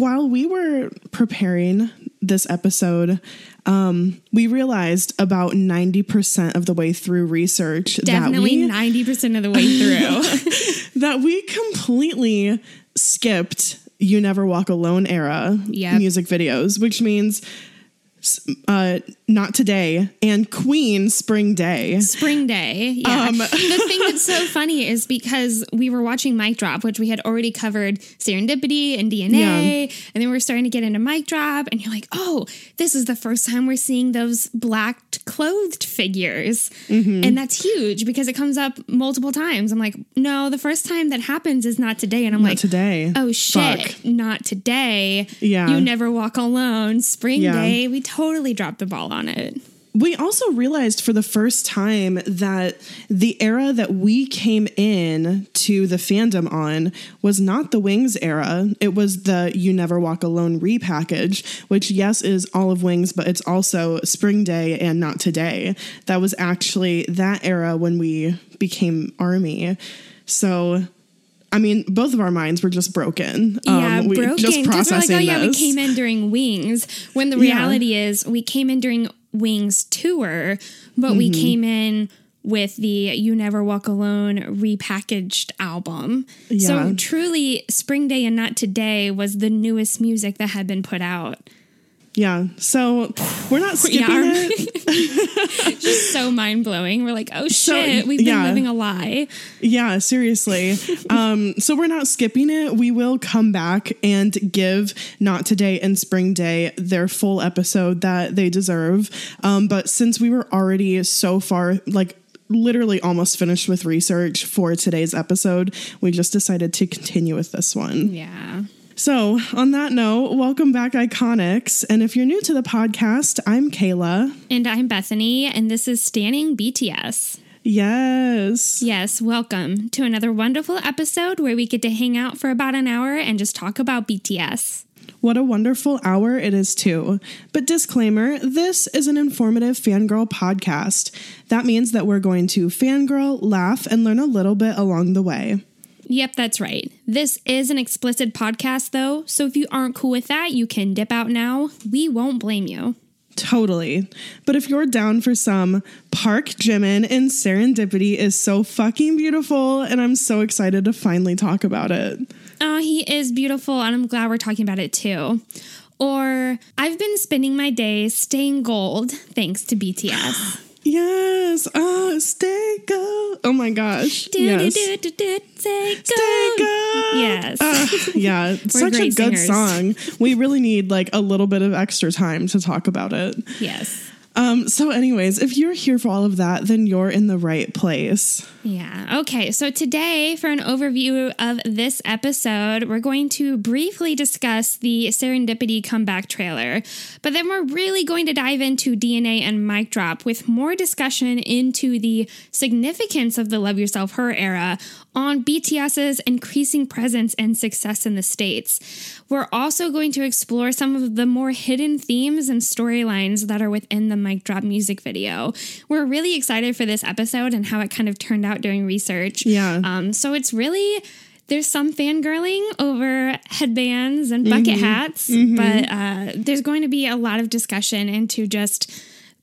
While we were preparing this episode, um, we realized about 90% of the way through research Definitely that we, 90% of the way through. that we completely skipped You Never Walk Alone era Yep. music videos, which means uh, Not Today and Queen Spring Day. Spring Day. Yeah. Um, the thing that's so funny is because we were watching Mic Drop, which we had already covered serendipity and DNA, Yeah. and then we are starting to get into Mic Drop, and you're like, oh, this is the first time we're seeing those black clothed figures. Mm-hmm. And that's huge because it comes up multiple times. I'm like, no, the first time that happens is not today. And I'm Not like, today. Oh shit, Fuck. not today. Yeah. You never walk alone. Spring Yeah. day. We totally dropped the ball on it. We also realized for the first time that the era that we came in to the fandom on was not the Wings era. It was the You Never Walk Alone repackage, which, yes, is all of Wings, but it's also Spring Day and Not Today. That was actually that era when we became Army. So. I mean, both of our minds were just broken. Yeah, Um, we- broken. Just Because we're like, processing oh yeah, we came in during Wings. When the Yeah. reality is, we came in during Wings tour, but we Mm-hmm. came in with the "You Never Walk Alone" repackaged album. Yeah. So truly, Spring Day and Not Today was the newest music that had been put out. Yeah. So we're not skipping Yeah. it. Just so mind blowing. We're like, oh So, shit, we've been yeah. living a lie. Yeah, seriously. um, so we're not skipping it. We will come back and give Not Today and Spring Day their full episode that they deserve. Um, but since we were already so far, like, literally almost finished with research for today's episode, we just decided to continue with this one. Yeah. So, on that note, welcome back, Iconics. And if you're new to the podcast, I'm Kayla. And I'm Bethany, and this is Standing BTS. Yes. Yes, welcome to another wonderful episode where we get to hang out for about an hour and just talk about BTS. What a wonderful hour it is, too. But disclaimer this is an informative fangirl podcast. That means that we're going to fangirl, laugh, and learn a little bit along the way. Yep, that's right. This is an explicit podcast, though, so if you aren't cool with that, you can dip out now. We won't blame you. Totally. But if you're down for some, Park Jimin in Serendipity is so fucking beautiful, and I'm so excited to finally talk about it. Oh, he is beautiful, and I'm glad we're talking about it too. Or, I've been spending my days staying gold thanks to BTS. Yes. Oh, stay go. Oh my gosh. yes. Do-do-do-do-do, Stay gold. Stay go. Yes. Ah, yeah, such a good singers. song. We really need like a little bit of extra time to talk about it. yes. Um, so, anyways, if you're here for all of that, then you're in the right place. Yeah. Okay. So today, for an overview of this episode, we're going to briefly discuss the Serendipity comeback trailer, but then we're really going to dive into DNA and Mic Drop with more discussion into the significance of the Love Yourself Her era on BTS's increasing presence and success in the States. We're also going to explore some of the more hidden themes and storylines that are within the Mic Drop music video. We're really excited for this episode and how it kind of turned out during research. Yeah. Um, so it's really. There's some fangirling over headbands and bucket hats, but uh, there's going to be a lot of discussion into just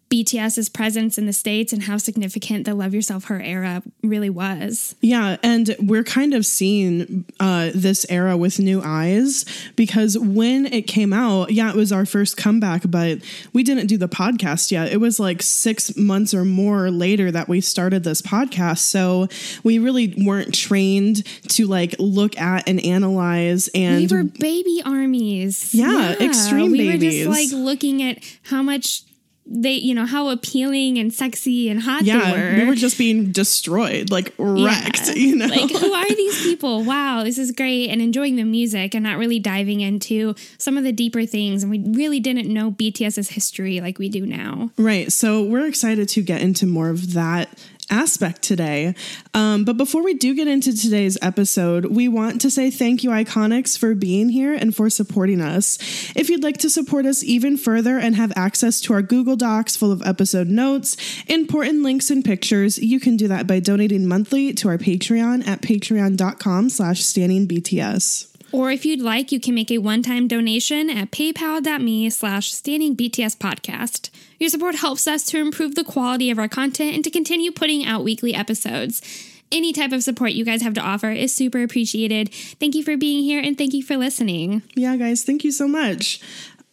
BTS's presence in the States and how significant the Love Yourself Her era really was. Yeah, and we're kind of seeing uh, this era with new eyes because when it came out, yeah, it was our first comeback, but we didn't do the podcast yet. It was like six months or more later that we started this podcast. So we really weren't trained to like look at and analyze and we were baby armies. Yeah, extreme we babies. We were just like looking at how much they, you know, how appealing and sexy and hot yeah, they were. we were just being destroyed, like wrecked, Yeah. you know? Like, who are these people? Wow, this is great. And enjoying the music and not really diving into some of the deeper things. And we really didn't know BTS's history like we do now. Right. So we're excited to get into more of that aspect today. Um, but before we do get into today's episode, we want to say thank you, Iconics, for being here and for supporting us. If you'd like to support us even further and have access to our Google Docs full of episode notes, important links and pictures, you can do that by donating monthly to our Patreon at patreon.com slash standingbts. Or if you'd like, you can make a one-time donation at paypal.me slash standing BTS podcast. Your support helps us to improve the quality of our content and to continue putting out weekly episodes. Any type of support you guys have to offer is super appreciated. Thank you for being here and thank you for listening. Yeah, guys, thank you so much.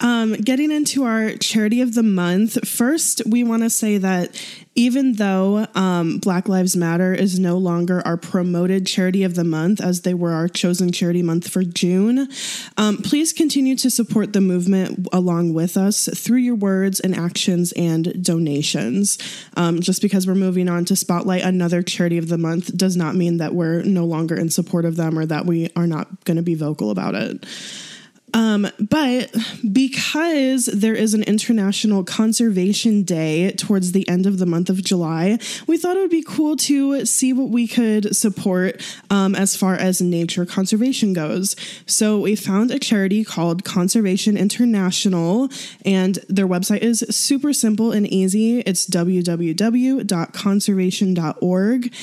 Um, getting into our charity of the month, first, we want to say that even though um, Black Lives Matter is no longer our promoted charity of the month, as they were our chosen charity month for June, um, please continue to support the movement along with us through your words and actions and donations. Um, just because we're moving on to spotlight another charity of the month does not mean that we're no longer in support of them or that we are not going to be vocal about it. Um, but because there is an International Conservation Day towards the end of the month of July, we thought it would be cool to see what we could support um, as far as nature conservation goes. So we found a charity called Conservation International, and their website is super simple and easy. It's www.conservation.org.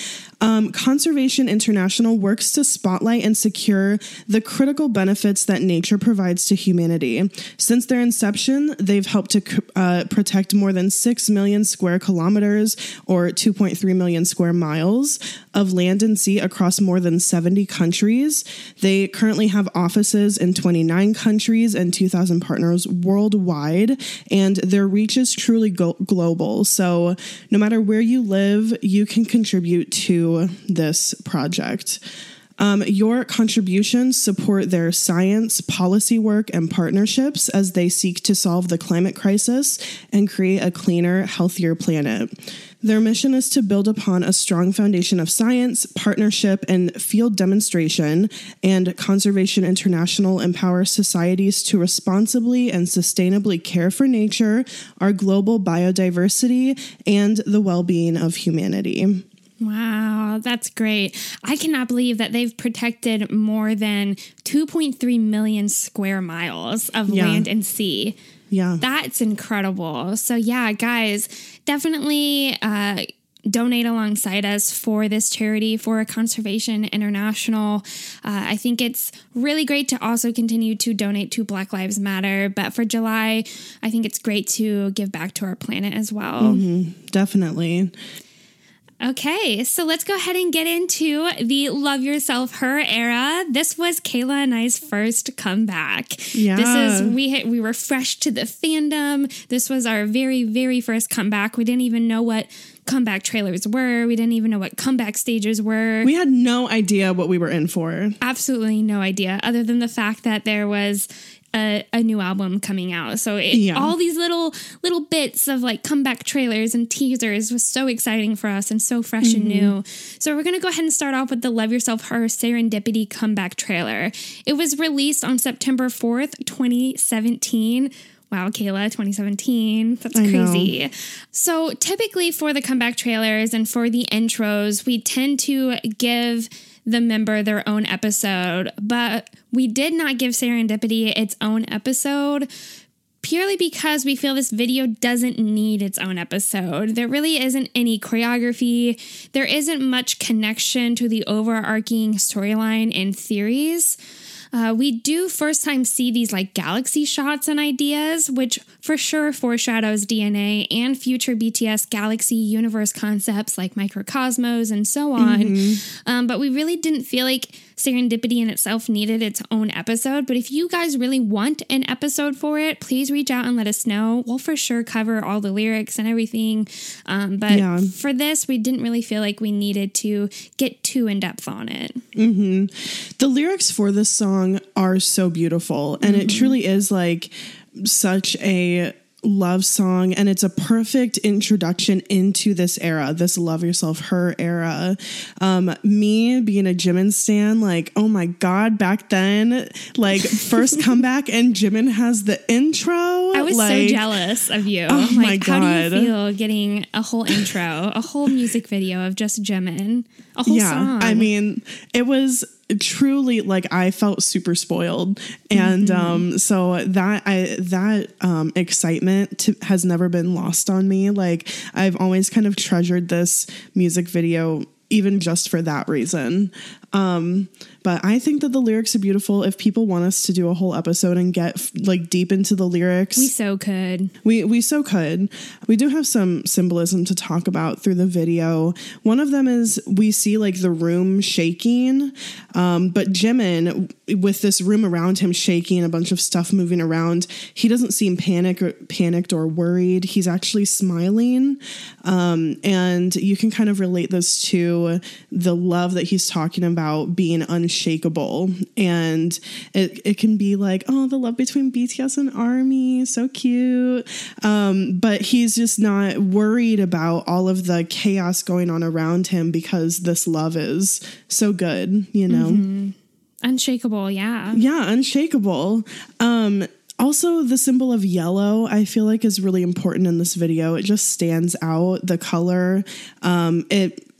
Um, Conservation International works to spotlight and secure the critical benefits that nature provides to humanity. Since their inception, they've helped to uh, protect more than 6 million square kilometers or 2.3 million square miles of land and sea across more than 70 countries. They currently have offices in 29 countries and 2,000 partners worldwide, and their reach is truly go- global. So, no matter where you live, you can contribute to this project. Um, your contributions support their science, policy work, and partnerships as they seek to solve the climate crisis and create a cleaner, healthier planet. Their mission is to build upon a strong foundation of science, partnership, and field demonstration, and Conservation International empowers societies to responsibly and sustainably care for nature, our global biodiversity, and the well being of humanity. Wow, that's great. I cannot believe that they've protected more than 2.3 million square miles of Yeah. land and sea. Yeah. That's incredible. So, yeah, guys, definitely uh, donate alongside us for this charity, for Conservation International. Uh, I think it's really great to also continue to donate to Black Lives Matter. But for July, I think it's great to give back to our planet as well. Definitely. Okay, so let's go ahead and get into the Love Yourself Her era. This was Kayla and I's first comeback. Yeah. This is we hit, we were fresh to the fandom. This was our very very first comeback. We didn't even know what comeback trailers were. We didn't even know what comeback stages were. We had no idea what we were in for. Absolutely no idea other than the fact that there was a, a new album coming out. So it, Yeah. all these little little bits of like comeback trailers and teasers was so exciting for us and so fresh and mm-hmm. new. So we're gonna go ahead and start off with the Love Yourself Her Serendipity comeback trailer. It was released on September fourth, twenty seventeen. Wow, Kayla, 2017. That's I know. crazy. So, typically for the comeback trailers and for the intros, we tend to give the member their own episode, but we did not give Serendipity its own episode purely because we feel this video doesn't need its own episode. There really isn't any choreography, there isn't much connection to the overarching storyline and theories. Uh, we do first time see these like galaxy shots and ideas, which for sure foreshadows DNA and future BTS galaxy universe concepts like Mikrokosmos and so on. Um, but we really didn't feel like Serendipity in itself needed its own episode. But if you guys really want an episode for it, please reach out and let us know. We'll for sure cover all the lyrics and everything. Um, but Yeah. for this, we didn't really feel like we needed to get too in depth on it. the lyrics for this song are so beautiful. And it truly is like such a love song. And it's a perfect introduction into this era this love yourself her era. Um me being a jimin stan like oh my god back then like first comeback and jimin has the intro I was like, so jealous of you. Oh my god how do you feel getting a whole intro, a whole music video of just Jimin, a whole yeah song? i mean it was truly like i felt super spoiled. And Mm-hmm. um so that i that um excitement to, has never been lost on me. Like i've always kind of treasured this music video even just for that reason um but i think that the lyrics are beautiful if people want us to do a whole episode and get like deep into the lyrics we so could. we we so could. We do have some symbolism to talk about through the video. One of them is we see like the room shaking, um, but Jimin with this room around him shaking, and a bunch of stuff moving around. He doesn't seem panic or, panicked or worried. He's actually smiling, um, and you can kind of relate this to the love that he's talking about being unshakable, and it it can be like oh the love between BTS and Army, so cute. Um, but he's just not worried about all of the chaos going on around him because this love is so good, you know? Unshakable, yeah. Yeah, unshakable. Um, also, the symbol of yellow, I feel like, is really important in this video. It just stands out. The color, um, it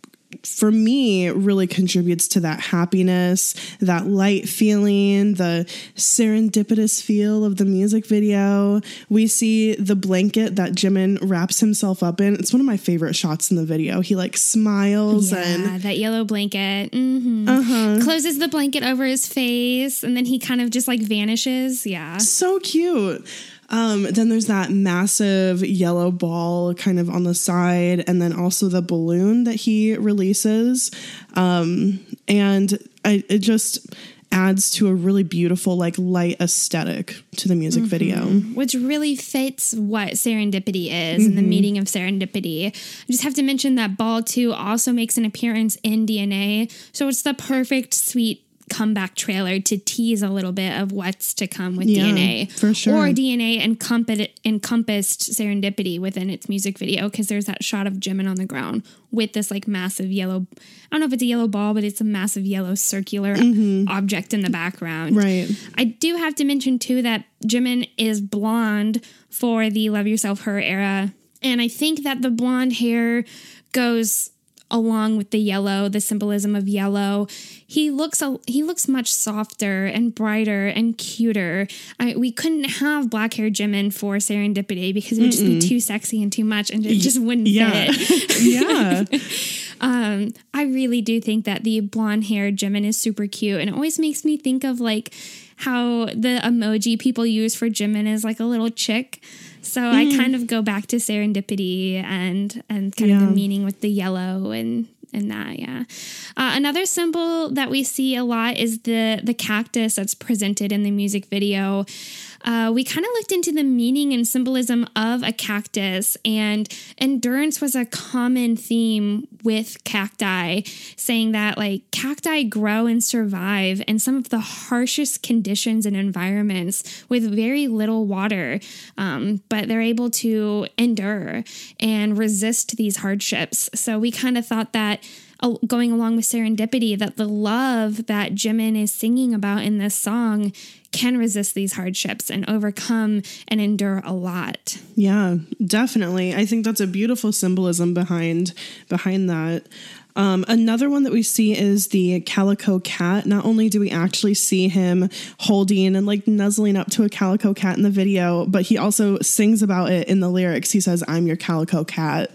for me really contributes to that happiness, that light feeling, the serendipitous feel of the music video. We see the blanket that Jimin wraps himself up in. It's one of my favorite shots in the video. He like smiles Yeah, and that yellow blanket. hmm Uh-huh. Closes the blanket over his face, and then he kind of just like vanishes. Yeah. so cute. Um, then there's that massive yellow ball kind of on the side, and then also the balloon that he releases. Um, and I, it just adds to a really beautiful, like light aesthetic to the music video. which really fits what serendipity is and the meaning of serendipity. I just have to mention that Ball 2 also makes an appearance in DNA, so it's the perfect sweet comeback trailer to tease a little bit of what's to come with Yeah, DNA. for sure. Or DNA encompassed, encompassed serendipity within its music video because there's that shot of Jimin on the ground with this like massive yellow, I don't know if it's a yellow ball, but it's a massive yellow circular mm-hmm. object in the background. Right. I do have to mention too that Jimin is blonde for the Love Yourself Her era. And I think that the blonde hair goes along with the yellow, the symbolism of yellow. He looks a, he looks much softer and brighter and cuter. I, we couldn't have black hair Jimin for Serendipity because it would just be too sexy and too much, and it just wouldn't Yeah. fit. yeah. Um, I really do think that the blonde hair Jimin is super cute, and it always makes me think of like how the emoji people use for Jimin is like a little chick. So I kind of go back to serendipity and and kind of the meaning with the yellow and and that yeah. Uh, another symbol that we see a lot is the the cactus that's presented in the music video. Uh, we kind of looked into the meaning and symbolism of a cactus, and endurance was a common theme with cacti, saying that like cacti grow and survive in some of the harshest conditions and environments with very little water, um, but they're able to endure and resist these hardships. So we kind of thought that uh, going along with serendipity that the love that Jimin is singing about in this song can resist these hardships and overcome and endure a lot. Yeah, definitely. I think that's a beautiful symbolism behind behind that. Um, another one that we see is the calico cat. Not only do we actually see him holding and like nuzzling up to a calico cat in the video, but he also sings about it in the lyrics. He says, I'm your calico cat.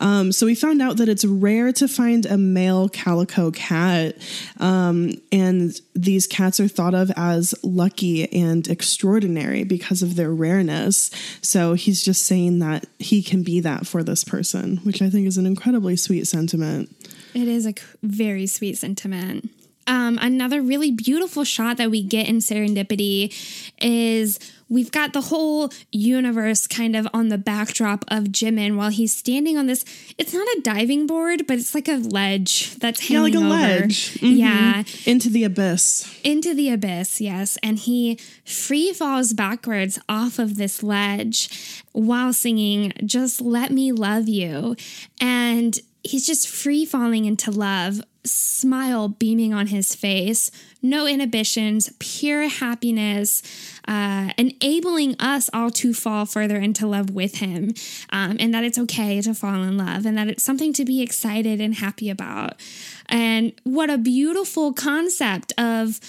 Um, so we found out that it's rare to find a male calico cat. Um, and these cats are thought of as lucky and extraordinary because of their rareness. So he's just saying that he can be that for this person, which I think is an incredibly sweet sentiment. It is a very sweet sentiment. Um, another really beautiful shot that we get in Serendipity is we've got the whole universe kind of on the backdrop of Jimin while he's standing on this. It's not a diving board, but it's like a ledge that's hanging yeah, like a over. ledge. Mhm. Yeah, Into the abyss. into the abyss, yes. And he free falls backwards off of this ledge while singing, Just Let Me Love You. And he's just free falling into love, smile beaming on his face, no inhibitions, pure happiness, uh, enabling us all to fall further into love with him. Um, and that it's okay to fall in love and that it's something to be excited and happy about. And what a beautiful concept of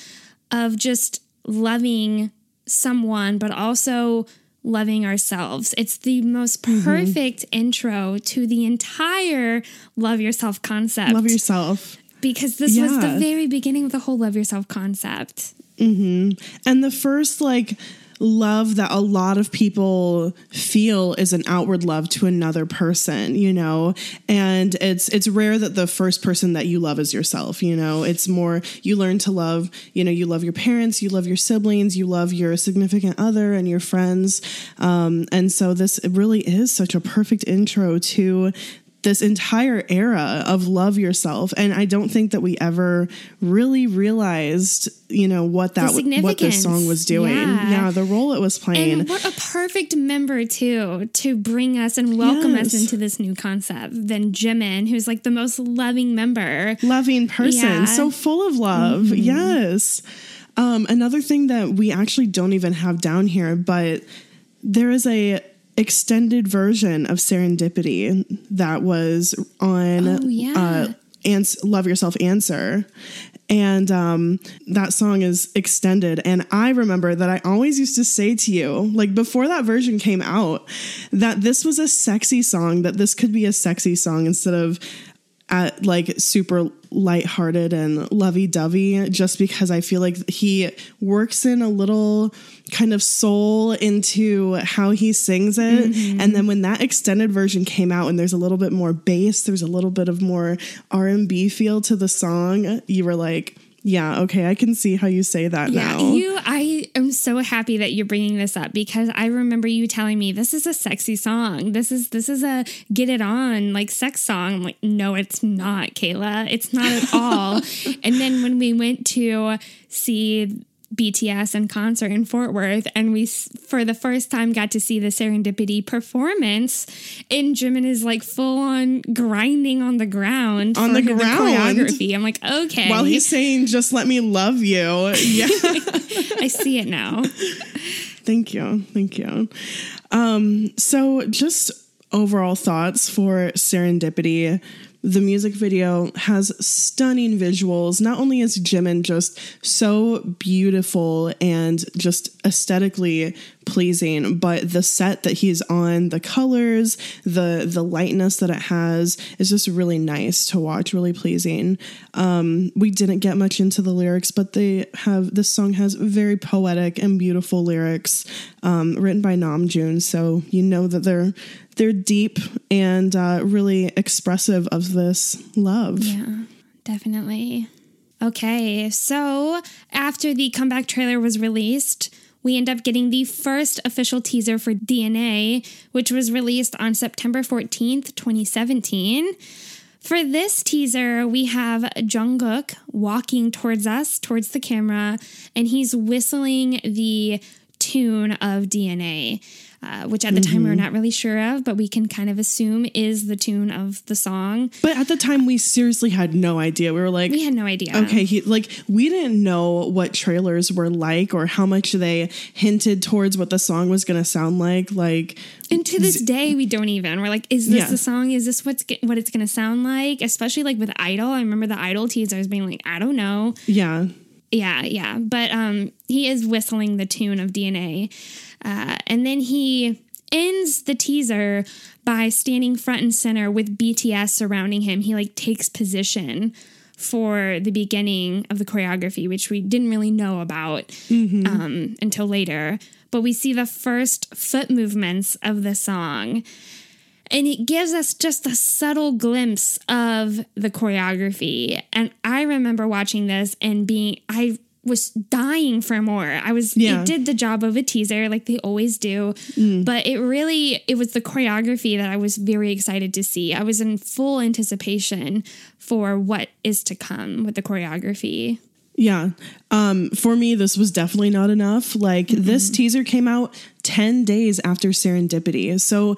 of just loving someone, but also loving ourselves. It's the most mm-hmm. perfect intro to the entire love yourself concept. Love yourself. because this was the very beginning of the whole love yourself concept. Mm-hmm. And the first like love that a lot of people feel is an outward love to another person, you know. And it's it's rare that the first person that you love is yourself, you know. It's more you learn to love, you know, you love your parents, you love your siblings, you love your significant other and your friends. Um, and so this really is such a perfect intro to this entire era of love yourself and i don't think that we ever really realized you know what that w- what this song was doing Yeah. the role it was playing And what a perfect member too to bring us and welcome us into this new concept than Jimin, who's like the most loving member. loving person Yeah. Mm-hmm. so full of love yes um, another thing that we actually don't even have down here but there is a extended version of serendipity that was on Oh, yeah. uh, ans- love yourself answer and um, that song is extended and i remember that i always used to say to you like before that version came out that this was a sexy song that this could be a sexy song instead of at like super lighthearted and lovey-dovey just because I feel like he works in a little kind of soul into how he sings it. Mm-hmm. And then when that extended version came out and there's a little bit more bass, there's a little bit of more R&B feel to the song, you were like, yeah, okay, I can see how you say that Yeah, now. you. I am so happy that you're bringing this up because I remember you telling me this is a sexy song. This is this is a get it on like sex song. I'm like, no, it's not, Kayla. It's not at all. and then when we went to see BTS in concert in Fort Worth, and we for the first time got to see the Serendipity performance, and Jimin is like full on grinding on the ground On the ground. choreography. I'm like, okay, While he's saying, just let me love you. Yeah. I see it now. Thank you. Thank you. Um, so, just overall thoughts for Serendipity. The music video has stunning visuals. Not only is Jimin just so beautiful and just aesthetically pleasing, but the set that he's on, the colors, the the lightness that it has is just really nice to watch, really pleasing. Um, we didn't get much into the lyrics, but they have this song has very poetic and beautiful lyrics um, written by Namjoon, so you know that they're they're deep and uh, really expressive of this love. Yeah, definitely. Okay, so after the comeback trailer was released, we end up getting the first official teaser for DNA, which was released on September 14th, 2017. For this teaser, we have Jungkook walking towards us, towards the camera, and he's whistling the tune of DNA, uh, which at the time we were not really sure of, but we can kind of assume is the tune of the song. But at the time, we seriously had no idea. We were like, We had no idea. okay, he, like we didn't know what trailers were like or how much they hinted towards what the song was going to sound like. Like, And to this day, we don't even. We're like, is this Yeah. the song? Is this what's what it's going to sound like? Especially like with Idol. I remember the Idol teasers being like, I don't know. yeah, Yeah, yeah. But um, he is whistling the tune of DNA. Uh, and then he ends the teaser by standing front and center with BTS surrounding him. He like takes position for the beginning of the choreography, which we didn't really know about um, until later. But we see the first foot movements of the song. And it gives us just a subtle glimpse of the choreography. And I remember watching this and being, I was dying for more. I was, Yeah. it did the job of a teaser like they always do. But it really, it was the choreography that I was very excited to see. I was in full anticipation for what is to come with the choreography. yeah. Um, for me, this was definitely not enough. Like, this teaser came out 10 days after Serendipity. So,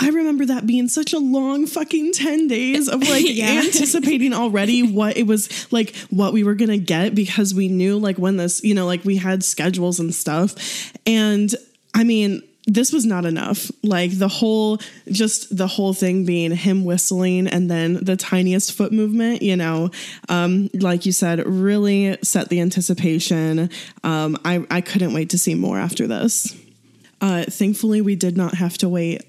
I remember that being such a long fucking 10 days of like Yeah. anticipating already what it was like, what we were gonna get because we knew like when this, you know, like we had schedules and stuff. And I mean, this was not enough. Like the whole, just the whole thing being him whistling and then the tiniest foot movement, you know, um, like you said, really set the anticipation. Um, I, I couldn't wait to see more after this. Uh, thankfully, we did not have to wait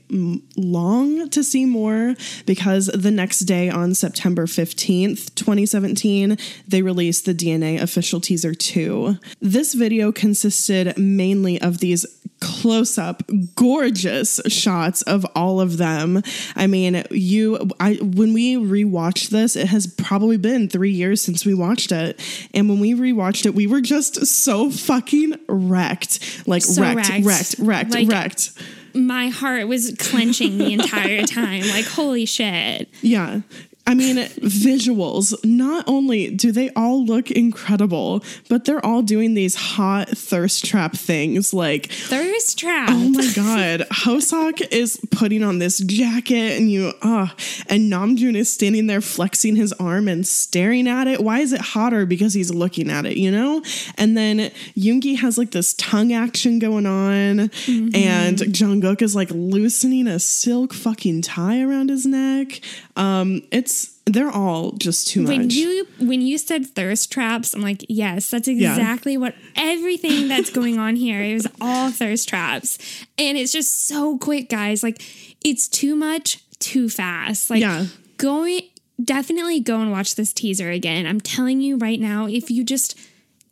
long to see more because the next day on September 15th, 2017, they released the DNA official teaser 2. This video consisted mainly of these close up, gorgeous shots of all of them. I mean, you, I, when we rewatched this, it has probably been three years since we watched it. And when we rewatched it, we were just so fucking wrecked. Like, So wrecked, wrecked. wrecked, wrecked, Like- wrecked. My heart was clenching the entire time. Like, holy shit. Yeah. I mean, visuals, not only do they all look incredible, but they're all doing these hot thirst trap things like Thirst trap. Oh my god, Hoseok is putting on this jacket and you ah and Namjoon is standing there flexing his arm and staring at it. Why is it hotter? Because he's looking at it, you know? And then Yoongi has like this tongue action going on and Jungkook is like loosening a silk fucking tie around his neck. Um it's they're all just too much. when you when you said thirst traps, I'm like, yes, that's exactly what everything that's going on here is all thirst traps. And it's just so quick, guys. Like it's too much, too fast. Like Yeah. going definitely go and watch this teaser again. I'm telling you right now, if you just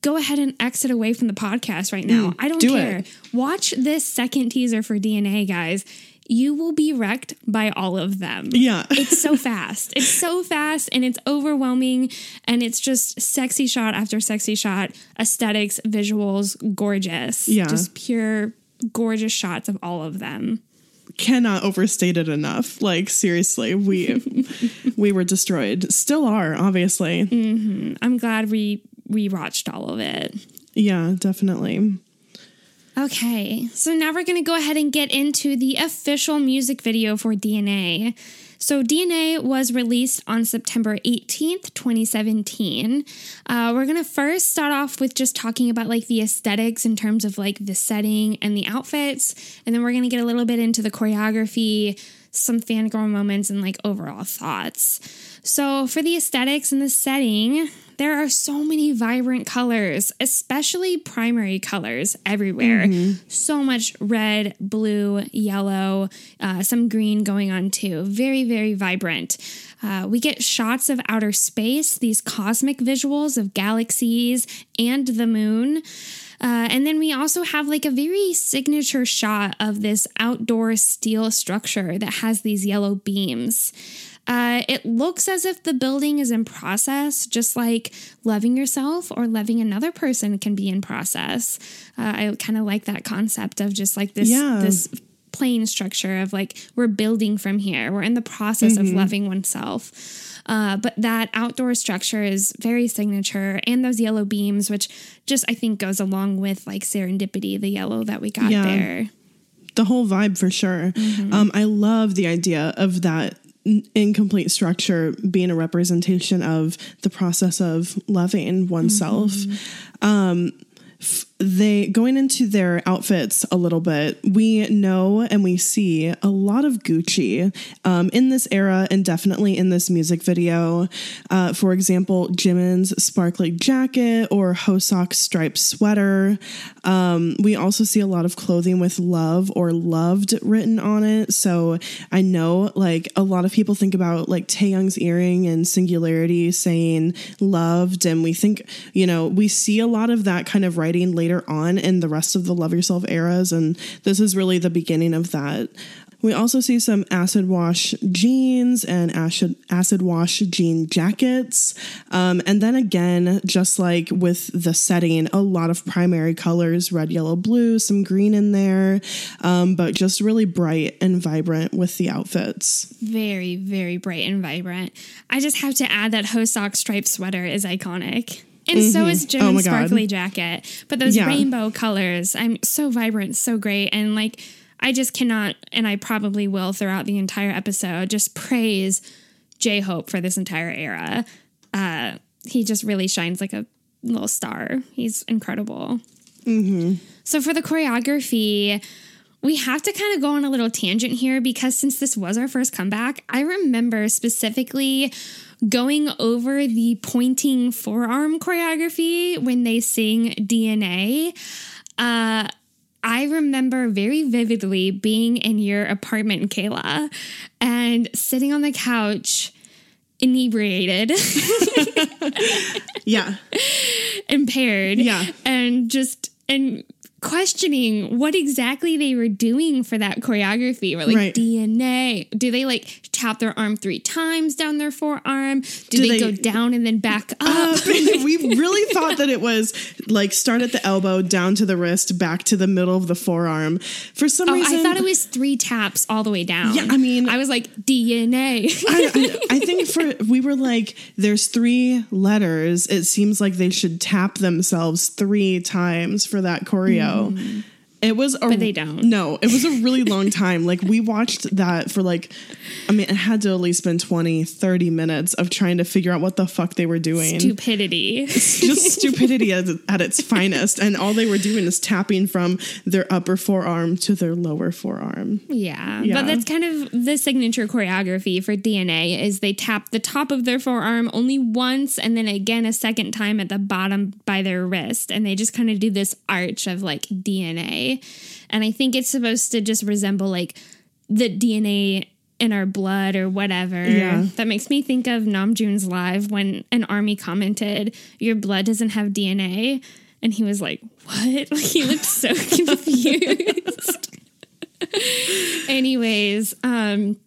go ahead and exit away from the podcast right now. Mm, I don't do care. it. Watch this second teaser for DNA, guys. You will be wrecked by all of them yeah. it's so fast. It's so fast and it's overwhelming and it's just sexy shot after sexy shot, aesthetics, visuals, gorgeous. Yeah. Just pure gorgeous shots of all of them. cannot overstate it enough. Like seriously, we we were destroyed. Still are, obviously. Mm-hmm. I'm glad we we watched all of it. Yeah, definitely. Okay, so now we're going to go ahead and get into the official music video for DNA. So, DNA was released on September 18th, 2017. Uh, we're going to first start off with just talking about like the aesthetics in terms of like the setting and the outfits. And then we're going to get a little bit into the choreography, some fangirl moments, and like overall thoughts. So, for the aesthetics and the setting, there are so many vibrant colors, especially primary colors everywhere. So much red, blue, yellow, uh, some green going on too. Very, very vibrant. Uh, we get shots of outer space, these cosmic visuals of galaxies and the moon. Uh, and then we also have like a very signature shot of this outdoor steel structure that has these yellow beams. Uh, it looks as if the building is in process, just like loving yourself or loving another person can be in process. Uh, I kind of like that concept of just like this Yeah. this plane structure of like we're building from here. We're in the process of loving oneself. Uh, but that outdoor structure is very signature, and those yellow beams, which just I think goes along with like serendipity, the yellow that we got Yeah. there. the whole vibe for sure. Um, I love the idea of that incomplete structure being a representation of the process of loving oneself. Um, f- they going into their outfits a little bit. We know and we see a lot of Gucci um, in this era, and definitely in this music video. Uh, for example, Jimin's sparkly jacket or Hoseok's striped sweater. Um, we also see a lot of clothing with love or loved written on it. So I know like a lot of people think about like Taehyung's earring and singularity saying loved. And we think, you know, we see a lot of that kind of writing later on in the rest of the Love Yourself eras. And this is really the beginning of that. We also see some acid wash jeans and acid acid wash jean jackets, um, and then again, just like with the setting, a lot of primary colors: red, yellow, blue, some green in there, um, but just really bright and vibrant with the outfits. Very, very bright and vibrant. I just have to add that Hoseok striped sweater is iconic. And so is Jimin's Oh sparkly jacket. But those Yeah. rainbow colors, I'm so vibrant, so great. And like, I just cannot, and I probably will throughout the entire episode, just praise J Hope for this entire era. Uh, he just really shines like a little star. He's incredible. So for the choreography, we have to kind of go on a little tangent here because since this was our first comeback, I remember specifically going over the pointing forearm choreography when they sing DNA. Uh, I remember very vividly being in your apartment, Kayla, and sitting on the couch, inebriated, Yeah, impaired, Yeah. and just and questioning what exactly they were doing for that choreography. Or like Right. DNA. Do they like tap their arm three times down their forearm? Do, Do they, they- go down and then back up? Uh, we really thought that it was like start at the elbow, down to the wrist, back to the middle of the forearm. For some Oh, reason, I thought it was three taps all the way down. Yeah, I mean- I was like DNA. I, I, I think for we were like, there's three letters. It seems like they should tap themselves three times for that choreo. It was, a, But they don't. No, it was a really long time. Like we watched that for like, I mean, it had to at least been 20, 30 minutes of trying to figure out what the fuck they were doing. Stupidity. Just stupidity at, at its finest, and all they were doing is tapping from their upper forearm to their lower forearm. Yeah, Yeah. but that's kind of the signature choreography for DNA is they tap the top of their forearm only once and then again a second time at the bottom by their wrist and they just kind of do this arch of like DNA. And I think it's supposed to just resemble like the DNA in our blood or whatever. Yeah. That makes me think of Namjoon's live when an army commented, "Your blood doesn't have DNA." And he was like, "What?" Like he looked so confused. Anyways, um,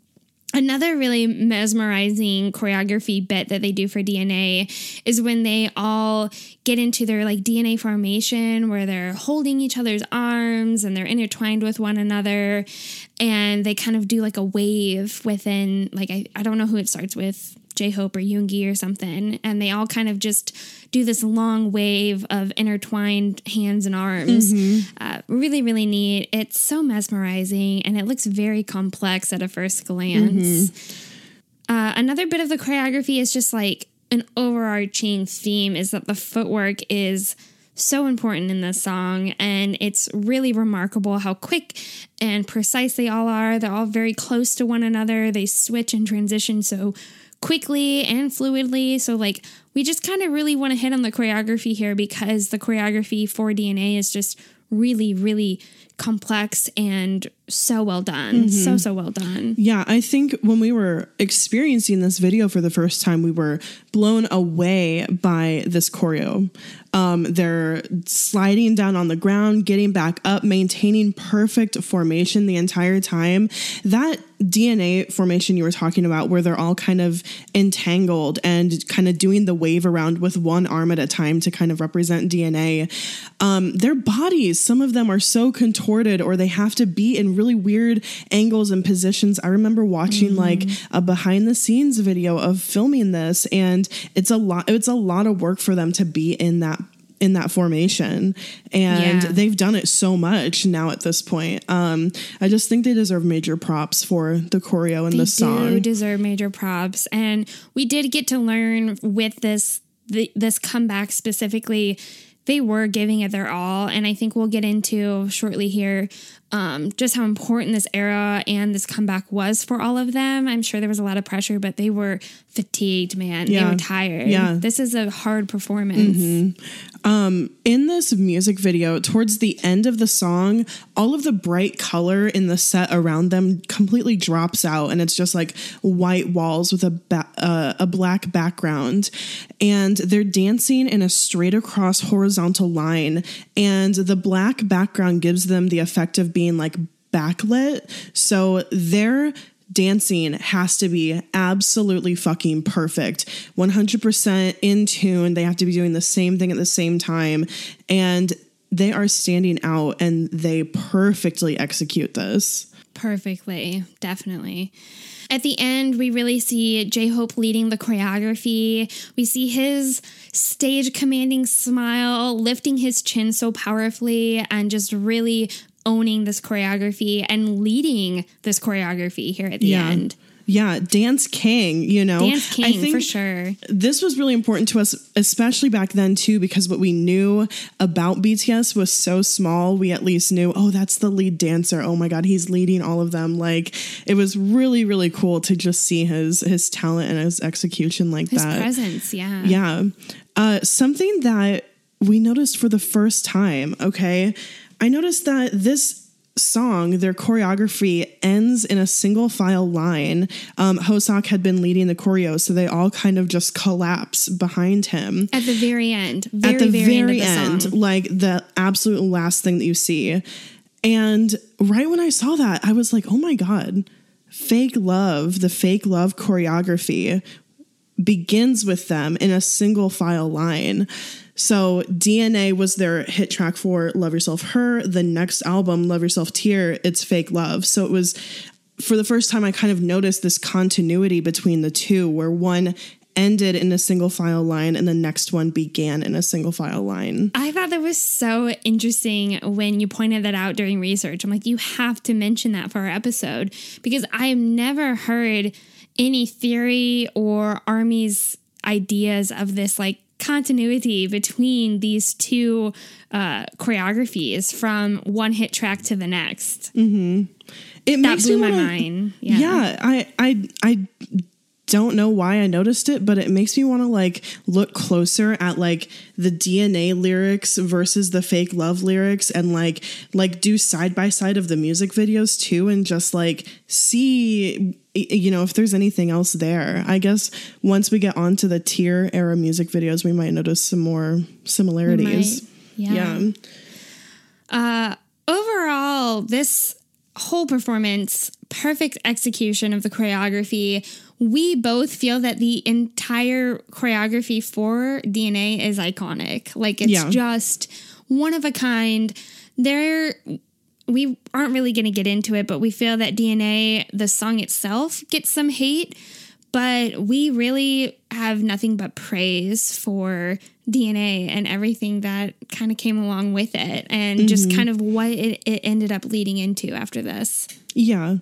another really mesmerizing choreography bit that they do for DNA is when they all get into their like DNA formation where they're holding each other's arms and they're intertwined with one another and they kind of do like a wave within like I, I don't know who it starts with J Hope or Yoongi or something and they all kind of just do this long wave of intertwined hands and arms. Uh, really really neat. It's so mesmerizing and it looks very complex at a first glance. Uh, another bit of the choreography is just like an overarching theme is that the footwork is so important in this song and it's really remarkable how quick and precise they all are. They're all very close to one another. They switch and transition so quickly and fluidly. So like we just kind of really want to hit on the choreography here because the choreography for dna is just really really complex and so well done so so well done Yeah, I think when we were experiencing this video for the first time, we were blown away by this choreo. Um, they're sliding down on the ground, getting back up, maintaining perfect formation the entire time. That DNA formation you were talking about, where they're all kind of entangled and kind of doing the wave around with one arm at a time to kind of represent DNA. Um, their bodies, some of them are so contorted contorted or they have to be in really weird angles and positions. I remember watching Mm-hmm. like a behind the scenes video of filming this and it's a lot it's a lot of work for them to be in that in that formation and Yeah. they've done it so much now at this point um i just think they deserve major props for the choreo and the song They do deserve major props, and we did get to learn with this the, this comeback specifically. They were giving it their all, and I think we'll get into shortly here um, just how important this era and this comeback was for all of them. I'm sure there was a lot of pressure, but they were fatigued, man. They were tired. Yeah. this is a hard performance. in this music video, towards the end of the song, all of the bright color in the set around them completely drops out, and it's just like white walls with a ba- uh, a black background, and they're dancing in a straight across horizontal line, and the black background gives them the effect of being like backlit, so they're dancing has to be absolutely fucking perfect. 100% in tune. They have to be doing the same thing at the same time. And they are standing out and they perfectly execute this. Perfectly, definitely. At the end, we really see J Hope leading the choreography. We see his stage commanding smile, lifting his chin so powerfully, and just really owning this choreography and leading this choreography here at the end. yeah dance king you know Dance I King, think for sure. this was really important to us especially back then too because what we knew about bts was so small we at least knew oh that's the lead dancer oh my god he's leading all of them like it was really really cool to just see his his talent and his execution like His that presence, yeah. yeah uh something that we noticed for the first time okay i noticed that this song, their choreography ends in a single file line. Um, Hoseok had been leading the choreo, so they all kind of just collapse behind him At the very end. Very, at the very, very, end, end, the song. like the absolute last thing that you see. And right when I saw that, I was like, oh my God, fake love, the fake love choreography begins with them in a single file line. So DNA was their hit track for Love Yourself Her. The next album, Love Yourself Tear, it's fake love. So it was for the first time I kind of noticed this continuity between the two where one ended in a single file line and the next one began in a single file line. I thought that was so interesting when you pointed that out during research. I'm like, you have to mention that for our episode because I have never heard any theory or Army's ideas of this like continuity between these two uh, choreographies from one hit track to the next. It That makes blew me my wanna- mind. Yeah. Yeah. I I I don't know why I noticed it, but it makes me want to like look closer at like the DNA lyrics versus the fake love lyrics and like like do side by side of the music videos too and just like see you know if there's anything else there. I guess once we get onto the tier era music videos we might notice some more similarities. Might. Yeah. yeah. Uh, overall, this whole performance, perfect execution of the choreography. We both feel that the entire choreography for DNA is iconic. Like it's Yeah. just one of a kind. There we aren't really going to get into it, but we feel that DNA, the song itself, gets some hate. But we really have nothing but praise for DNA and everything that kind of came along with it, and just kind of what it, it ended up leading into after this. Yeah.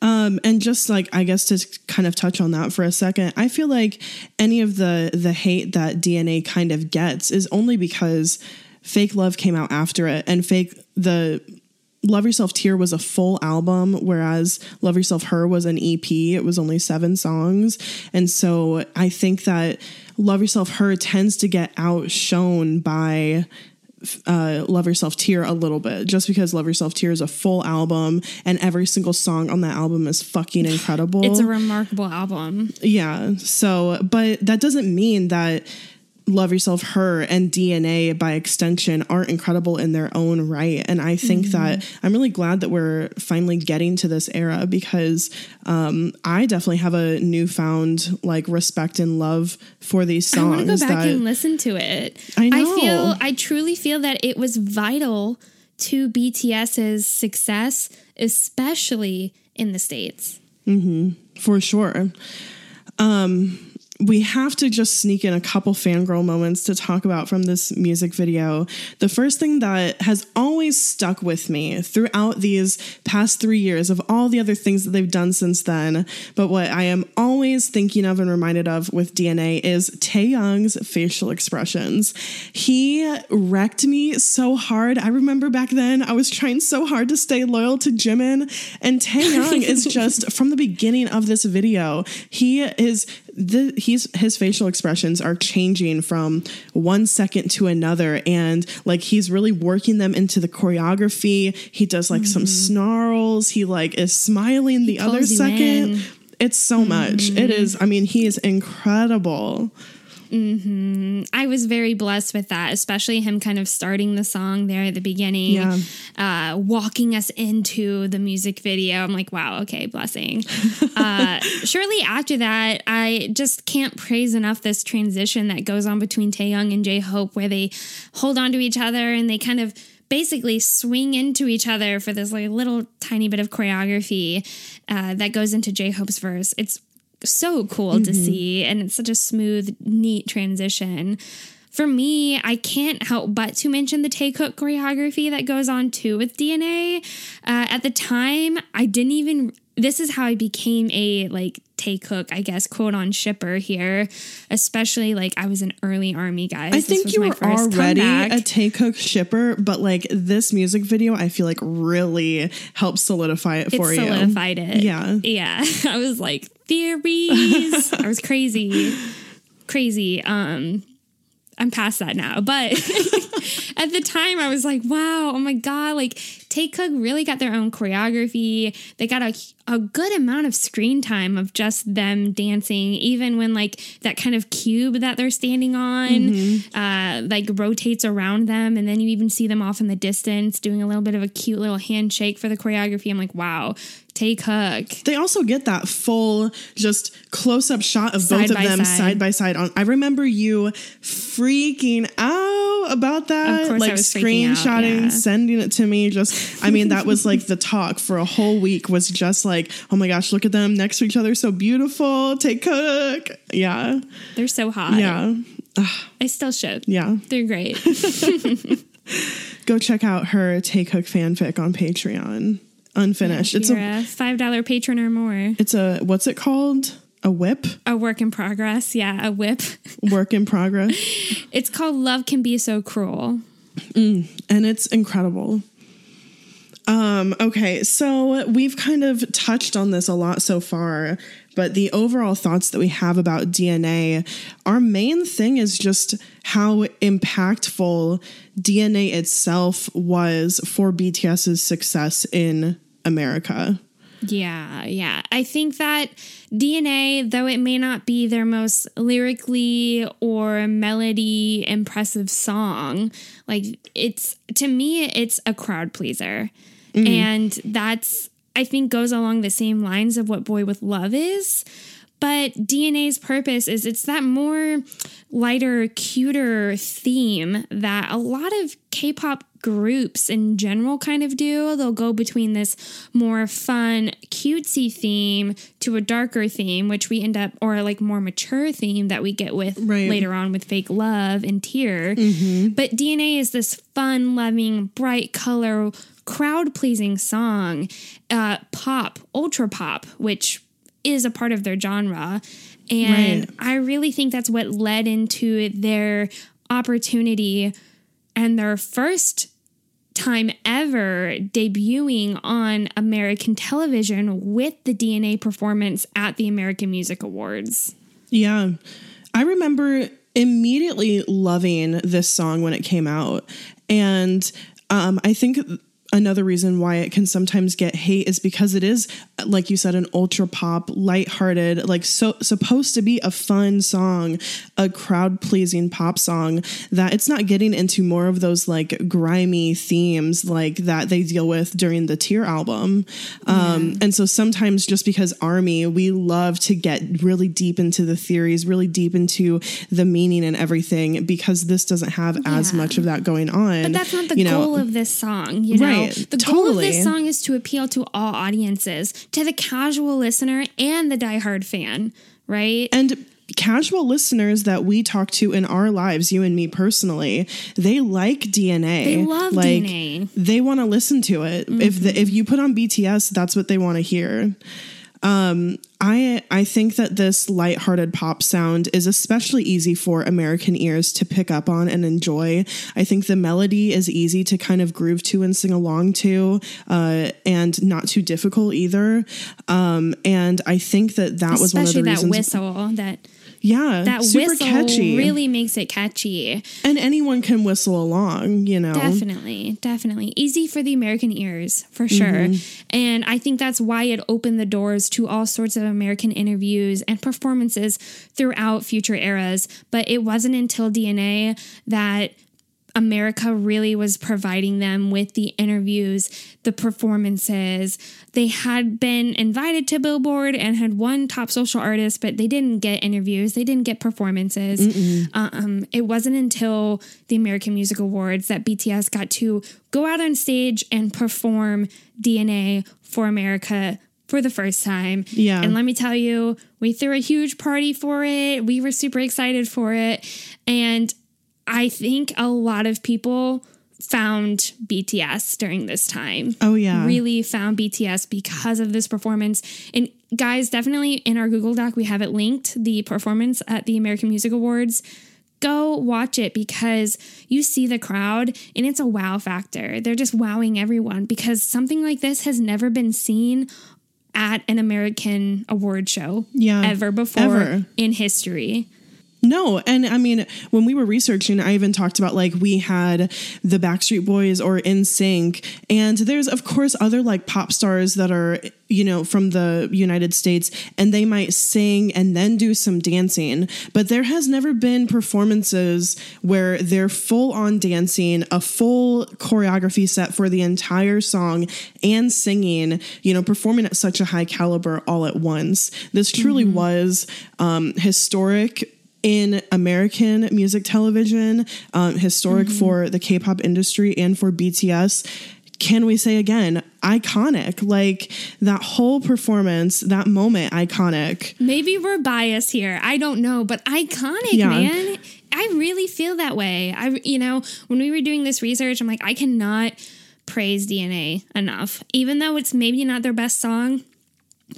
Um, and just like I guess to kind of touch on that for a second, I feel like any of the the hate that DNA kind of gets is only because Fake Love came out after it and fake the Love Yourself Tear was a full album, whereas Love Yourself Her was an EP. It was only seven songs. And so I think that Love Yourself Her tends to get outshone by uh, Love Yourself Tear a little bit, just because Love Yourself Tear is a full album and every single song on that album is fucking incredible. It's a remarkable album. yeah. So, but that doesn't mean that Love Yourself Her and DNA by extension aren't incredible in their own right. And I think that I'm really glad that we're finally getting to this era because um, I definitely have a newfound like respect and love for these I want to songs go back that and listen to it. I know. feel I truly feel that it was vital to BTS's success, especially in the States. for sure. Um, we have to just sneak in a couple fangirl moments to talk about from this music video. The first thing that has always stuck with me throughout these past three years of all the other things that they've done since then, but what I am always thinking of and reminded of with DNA is Taehyung's facial expressions. He wrecked me so hard. I remember back then I was trying so hard to stay loyal to Jimin, and Taehyung is just from the beginning of this video. He is the he's his facial expressions are changing from one second to another. And like he's really working them into the choreography. He does like some snarls. He like is smiling the other second. in. it's so much. It is i mean he is incredible I was very blessed with that, especially him kind of starting the song there at the beginning, Yeah. uh, walking us into the music video. I'm like, wow, okay, blessing. uh, shortly after that, I just can't praise enough this transition that goes on between Taehyung and J Hope, where they hold on to each other and they kind of basically swing into each other for this like little tiny bit of choreography uh, that goes into J Hope's verse. It's so cool to see and it's such a smooth neat transition for me i can't help but to mention the Taekook choreography that goes on too with dna uh, at the time i didn't even this is how i became a like Taekook, i guess quote on shipper here especially like i was an early army guy. i This think was you my were first already comeback. a Cook shipper but like this music video i feel like really helps solidify it it for you solidified it. Yeah. Yeah. I was like, theories. I was crazy. Crazy. Um I'm past that now. But at the time I was like, wow, oh my God, like Taekook really got their own choreography. They got a, a good amount of screen time of just them dancing, even when like that kind of cube that they're standing on uh like rotates around them. And then you even see them off in the distance doing a little bit of a cute little handshake for the choreography. I'm like, wow, Take Hook. They also get that full, just close up shot of Side both of them side. side by side. On, I remember you freaking out about that, Of course I like was freaking out, screenshotting, yeah. sending it to me. Just, I mean, that was like the talk for a whole week. Was just like, oh my gosh, look at them next to each other, so beautiful. Taekook, yeah, They're so hot. yeah, I still should. yeah. They're great. Go check out her Taekook fanfic on Patreon, unfinished. it's a, a five dollar patron or more. it's a, what's it called? A whip, A work in progress. Yeah, a whip. work in progress. It's called Love Can Be So Cruel. and it's incredible. Um, okay, so we've kind of touched on this a lot so far, but the overall thoughts that we have about DNA, our main thing is just how impactful DNA itself was for BTS's success in America. Yeah, yeah. I think that DNA, though it may not be their most lyrically or melody impressive song, like it's to me, it's a crowd pleaser. Mm-hmm. And that's, I think, goes along the same lines of what Boy with Love is. But DNA's purpose is it's that more lighter, cuter theme that a lot of K pop groups in general kind of do. They'll go between this more fun, cutesy theme to a darker theme, which we end up, or like more mature theme that we get with Right. later on with Fake Love and Tear. But DNA is this fun, loving, bright color, crowd pleasing song, uh, pop, ultra pop, which is a part of their genre. And Right. I really think that's what led into their opportunity and their first time ever debuting on American television with the DNA performance at the American Music Awards. Yeah. I remember immediately loving this song when it came out. And um, I think another reason why it can sometimes get hate is because it is like you said an ultra pop lighthearted like so supposed to be a fun song a crowd pleasing pop song that it's not getting into more of those like grimy themes like that they deal with during the tear album. Um and so sometimes just because army we love to get really deep into the theories really deep into the meaning and everything because this doesn't have as much of that going on But that's not the you know? goal of this song, you know. Right, The goal of this song is to appeal to all audiences, to the casual listener and the diehard fan, right? And casual listeners that we talk to in our lives, you and me personally, they like DNA. They love like, DNA. They want to listen to it. If the, mm-hmm. if you put on BTS, that's what they want to hear. Um, I I think that this lighthearted pop sound is especially easy for American ears to pick up on and enjoy. I think the melody is easy to kind of groove to and sing along to, uh, and not too difficult either. Um, and I think that that was one of Especially the that reasons. whistle, that Yeah, that super whistle catchy. really makes it catchy. and anyone can whistle along. You know, Definitely, definitely. Easy for the American ears, for sure. Mm-hmm. And I think that's why it opened the doors to all sorts of American interviews and performances throughout future eras. But it wasn't until DNA that America really was providing them with the interviews, the performances. They had been invited to Billboard and had won top social artist, but they didn't get interviews. They didn't get performances. Um, it wasn't until the American Music Awards that BTS got to go out on stage and perform DNA for America for the first time. Yeah. And let me tell you, we threw a huge party for it. We were super excited for it. And I think a lot of people found BTS during this time. Oh, yeah. Really found BTS because of this performance. And guys, definitely in our Google Doc, we have it linked the performance at the American Music Awards. Go watch it because you see the crowd and it's a wow factor. They're just wowing everyone because something like this has never been seen at an American award show Yeah, ever before ever. in history. No, and I mean, when we were researching, I even talked about like we had the Backstreet Boys or NSYNC, and there's of course other like pop stars that are you know from the United States, and they might sing and then do some dancing, but there has never been performances where they're full on dancing, a full choreography set for the entire song, and singing, you know, performing at such a high caliber all at once. This truly was um, historic in American music television, um, historic for the K pop industry and for BTS. Can we say again, iconic? Like that whole performance, that moment, iconic. Maybe we're biased here. I don't know, but iconic, Yeah. man. I really feel that way. I, you know, when we were doing this research, I'm like, I cannot praise DNA enough, even though it's maybe not their best song.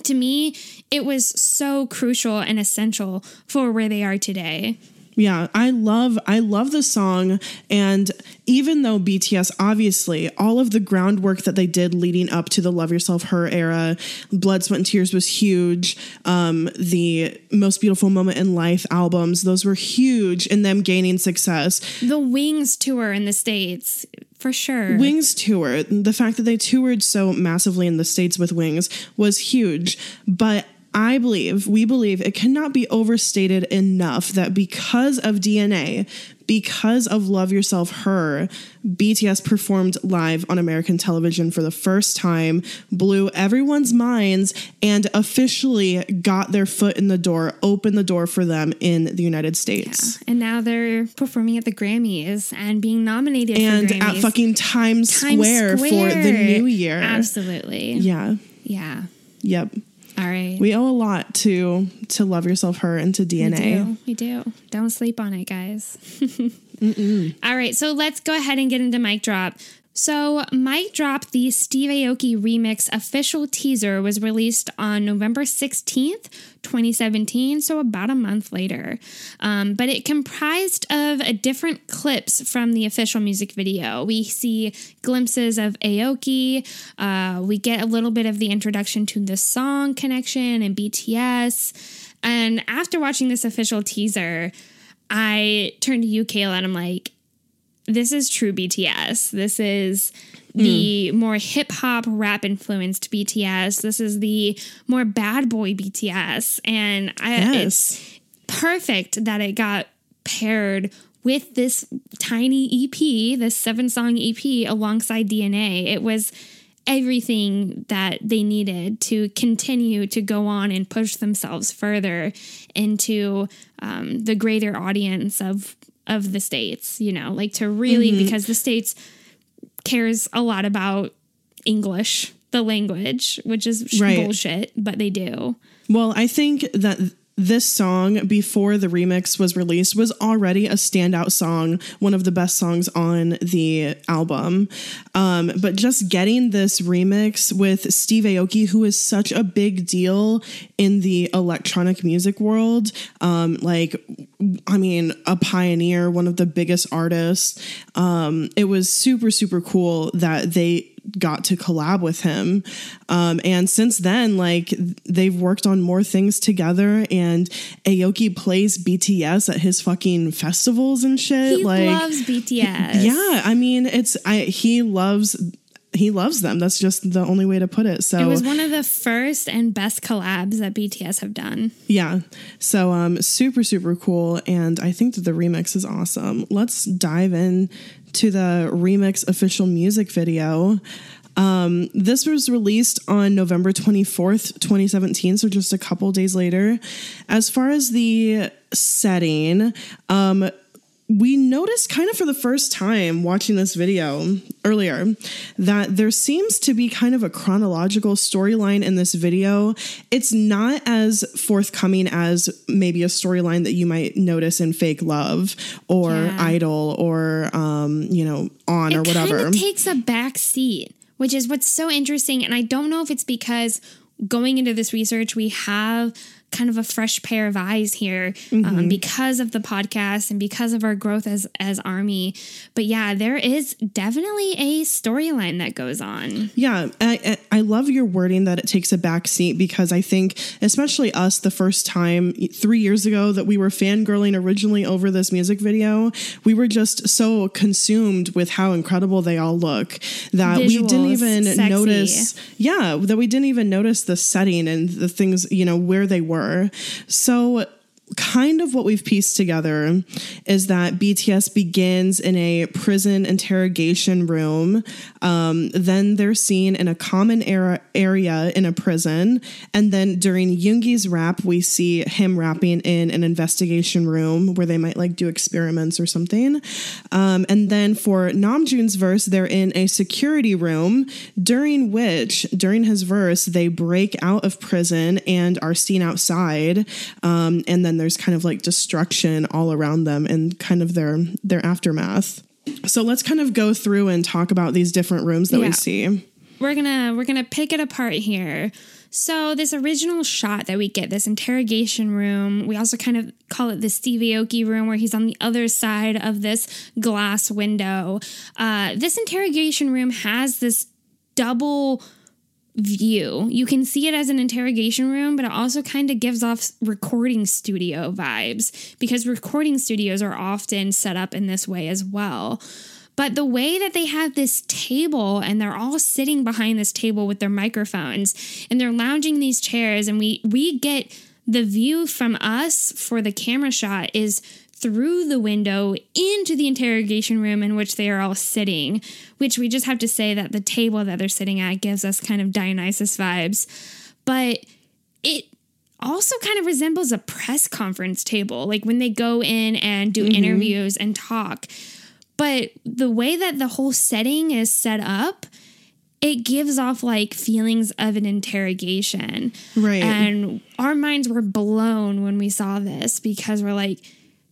To me, it was so crucial and essential for where they are today. Yeah, I love I love the song and even though BTS obviously all of the groundwork that they did leading up to the Love Yourself Her era, Blood Sweat and Tears was huge. Um the Most Beautiful Moment in Life albums, those were huge in them gaining success. The Wings tour in the States, for sure. Wings tour, the fact that they toured so massively in the States with Wings was huge. But I believe, we believe, it cannot be overstated enough that because of DNA, because of Love Yourself Her, BTS performed live on American television for the first time, blew everyone's minds, and officially got their foot in the door, opened the door for them in the United States. and now they're performing at the Grammys and being nominated And at fucking Times, Times Square, for the new year. Absolutely. Yeah. Yeah. Yep. All right. We owe a lot to to love yourself her and to We DNA. do. We do. Don't sleep on it, guys. All right. So let's go ahead and get into Mic Drop. So, Mic Drop, the Steve Aoki remix official teaser, was released on November 16th, 2017, so about a month later. Um, but it comprised of different clips from the official music video. We see glimpses of Aoki, uh, we get a little bit of the introduction to the song connection and BTS. And after watching this official teaser, I turned to you, Kayla, and I'm like, this is true BTS. This is the more hip hop rap influenced BTS. This is the more bad boy BTS. And I, it's perfect that it got paired with this tiny EP, this seven song EP alongside DNA. It was everything that they needed to continue to go on and push themselves further into um, the greater audience of of the states you know like to really because the states cares a lot about english the language which is Right. bullshit but they do Well, I think that this song before the remix was released was already a standout song, one of the best songs on the album. Um, but just getting this remix with Steve Aoki, who is such a big deal in the electronic music world, um, like I mean, a pioneer, one of the biggest artists. Um, it was super, super cool that they got to collab with him. Um, and since then, like they've worked on more things together. And Aoki plays BTS at his fucking festivals and shit. he like, loves bts yeah, I mean, it's I he loves he loves them. That's just the only way to put it. So it was one of the first and best collabs that bts have done Yeah. So um super super cool and I think that the remix is awesome. Let's dive in to the remix official music video. Um this was released on November 24th, 2017, so just a couple days later. As far as the setting, um we noticed kind of for the first time watching this video earlier that there seems to be kind of a chronological storyline in this video. It's not as forthcoming as maybe a storyline that you might notice in Fake Love or Yeah. Idol or um, you know, On or whatever. kind of takes a back seat, which is what's so interesting. And I don't know if it's because going into this research, we have kind of a fresh pair of eyes here Mm-hmm. um, because of the podcast and because of our growth as as army. But yeah, there is definitely a storyline that goes on. Yeah, I, I love your wording that it takes a back seat because I think, especially us, the first time three years ago that we were fangirling originally over this music video, we were just so consumed with how incredible they all look that we didn't even sexy. notice. Yeah, that we didn't even notice the setting and the things, you know, where they were. So kind of what we've pieced together is that BTS begins in a prison interrogation room. Um, then they're seen in a common era, area in a prison. And then during Yoongi's rap, we see him rapping in an investigation room where they might like do experiments or something. Um, and then for Namjoon's verse, they're in a security room during which, during his verse, they break out of prison and are seen outside. Um, and then there's kind of like destruction all around them and kind of their their aftermath. So let's kind of go through and talk about these different rooms that Yeah. we see. we're gonna we're gonna pick it apart here so this original shot that we get this interrogation room we also kind of call it the steve aoki room where he's on the other side of this glass window uh, this interrogation room has this double view. You can see it as an interrogation room but it also kind of gives off recording studio vibes because recording studios are often set up in this way as well. But the way that they have this table and they're all sitting behind this table with their microphones and they're lounging these chairs and we we get the view from us for the camera shot is through the window into the interrogation room in which they are all sitting, which we just have to say that the table that they're sitting at gives us kind of Dionysus vibes. But it also kind of resembles a press conference table, like when they go in and do mm-hmm. interviews and talk. But the way that the whole setting is set up, it gives off like feelings of an interrogation. Right. And our minds were blown when we saw this because we're like,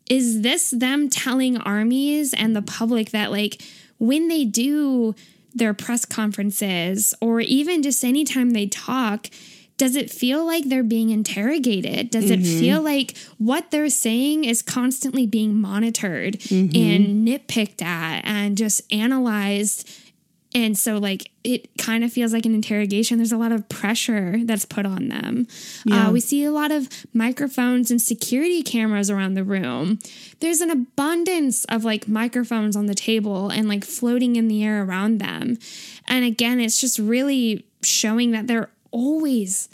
is this them telling armies and the public that, like, when they do their press conferences or even just anytime they talk, does it feel like they're being interrogated? Does it mm-hmm. feel like what they're saying is constantly being monitored mm-hmm. and nitpicked at and just analyzed And so, like, it kind of feels like an interrogation. There's a lot of pressure that's put on them. Yeah. Uh, we see a lot of microphones and security cameras around the room. There's an abundance of like microphones on the table and like floating in the air around them. And again, it's just really showing that they're always,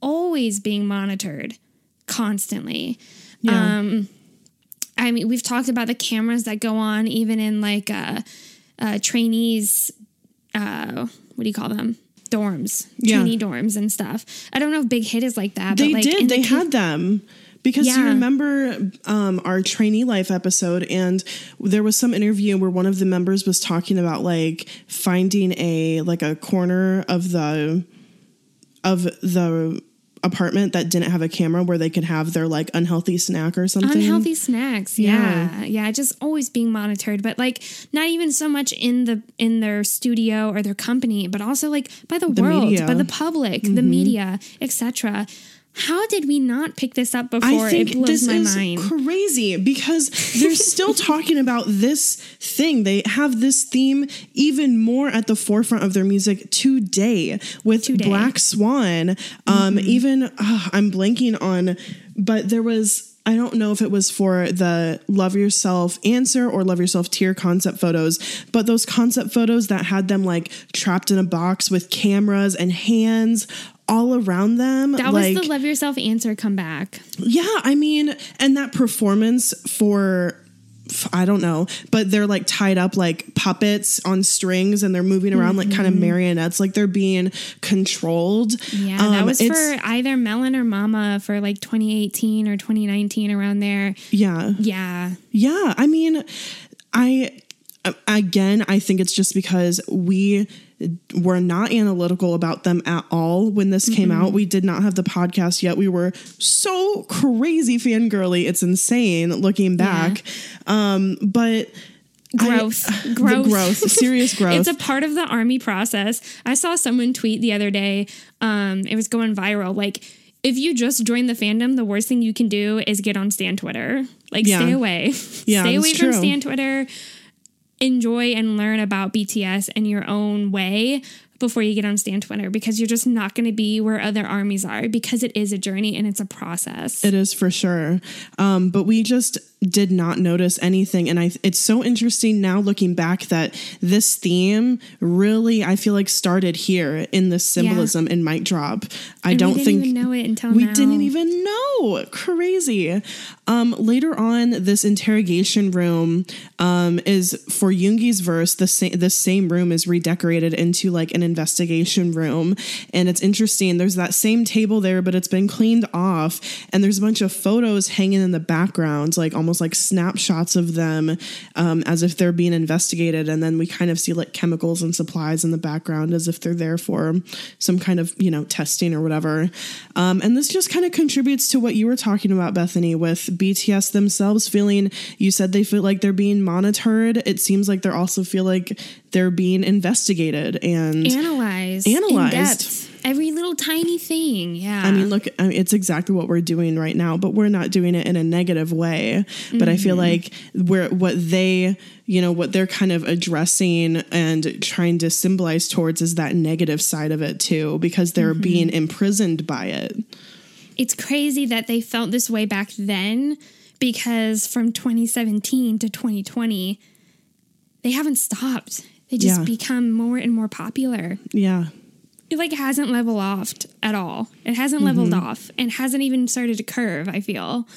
always being monitored constantly. Yeah. Um, I mean, we've talked about the cameras that go on even in like uh, uh, trainees. Uh, what do you call them? Dorms, Yeah. trainee dorms, and stuff. I don't know if Big Hit is like that. They but like did. They the had them. Because you remember um, our trainee life episode, and there was some interview where one of the members was talking about like finding a like a corner of the of the apartment that didn't have a camera where they could have their like unhealthy snack or something. unhealthy snacks. Yeah. Yeah. yeah, just always being monitored, but like not even so much in the in their studio or their company, but also like by the, The world, media. Mm-hmm. by the public, the media, etc. How did we not pick this up before? I think it blows this my is mind. crazy because they're still talking about this thing. They have this theme even more at the forefront of their music today with Today. Black Swan. Um, Even ah, I'm blanking on, but there was. I don't know if it was for the Love Yourself answer or Love Yourself tier concept photos, but those concept photos that had them like trapped in a box with cameras and hands all around them. that like, was the love yourself answer comeback. yeah, I mean, and that performance for I don't know, but they're like tied up like puppets on strings and they're moving around like kind of marionettes, like they're being controlled. Yeah, that Um, was it's- for either Melon or Mama for like 2018 or 2019 around there. yeah, Yeah. yeah. I mean, I again, I think it's just because we were not analytical about them at all when this came out. We did not have the podcast yet. We were so crazy fangirly. It's insane looking back. Um, but I- Growth. the growth. growth, serious growth. It's a part of the army process. I saw someone tweet the other day. Um, it was going viral. Like, if you just join the fandom, the worst thing you can do is get on Stan Twitter. Like, Yeah. stay away. Yeah, stay away from true. Stan Twitter. Enjoy and learn about BTS in your own way before you get on Stan Twitter because you're just not going to be where other armies are because it is a journey and it's a process. It is for sure. Um, but we just did not notice anything. And I, it's so interesting now looking back that this theme really, I feel like, started here in the symbolism in Mic Drop. I And don't we didn't think even know it until we now. didn't even know. Crazy. Um, later on, this interrogation room um, is for Yoongi's verse. The same the same room is redecorated into like an investigation room, and it's interesting. There's that same table there, but it's been cleaned off, and there's a bunch of photos hanging in the background, like almost like snapshots of them, um, as if they're being investigated. And then we kind of see like chemicals and supplies in the background, as if they're there for some kind of you know testing or whatever. Um, and this just kind of contributes to what you were talking about, Bethany, with BTS themselves feeling. You said they feel like they're being monitored. It seems like they're also feel like they're being investigated and. Analyzed, Analyzed. in depth, every little tiny thing. Yeah, I mean, look, I mean, it's exactly what we're doing right now, but we're not doing it in a negative way. But I feel mm-hmm. like we're what they, you know, what they're kind of addressing and trying to symbolize towards is that negative side of it too, because they're mm-hmm. being imprisoned by it. it's crazy that they felt this way back then because from 2017 to 2020, they haven't stopped. They just Yeah. become more and more popular. Yeah. It like hasn't leveled off at all. It hasn't leveled Mm-hmm. off and hasn't even started to curve. I feel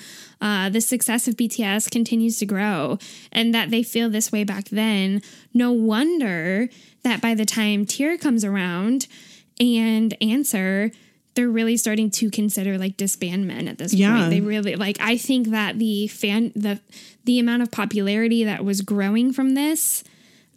uh, the success of BTS continues to grow, and that they feel this way back then. No wonder that by the time Tear comes around and Answer, they're really starting to consider like disbandment at this Yeah. point. They really like. I think that the fan the the amount of popularity that was growing from this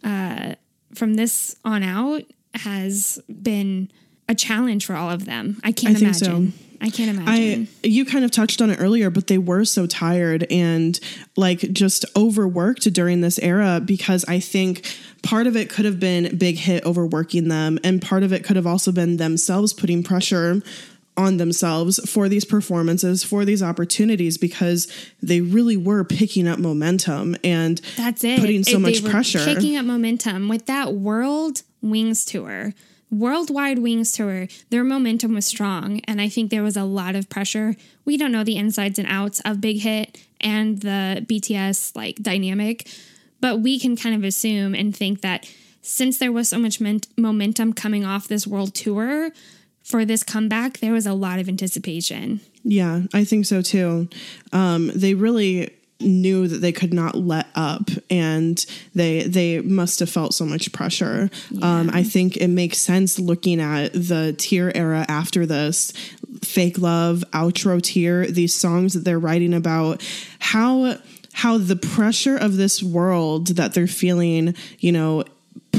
uh, from this on out has been a challenge for all of them. I can't I think so. imagine. I can't imagine. I you kind of touched on it earlier, but they were so tired and like just overworked during this era because I think part of it could have been Big Hit overworking them, and part of it could have also been themselves putting pressure on themselves for these performances, for these opportunities, because they really were picking up momentum and That's it. putting so It- much pressure. Picking up momentum with that world Wings tour, worldwide Wings tour, their momentum was strong. And I think there was a lot of pressure. We don't know the insides and outs of Big Hit and the BTS like dynamic, but we can kind of assume and think that since there was so much men- momentum coming off this world tour for this comeback, there was a lot of anticipation. Yeah, I think so too. Um, they really knew that they could not let up and they they must have felt so much pressure um, i think it makes sense looking at the tear era after this fake love outro tear these songs that they're writing about how how the pressure of this world that they're feeling you know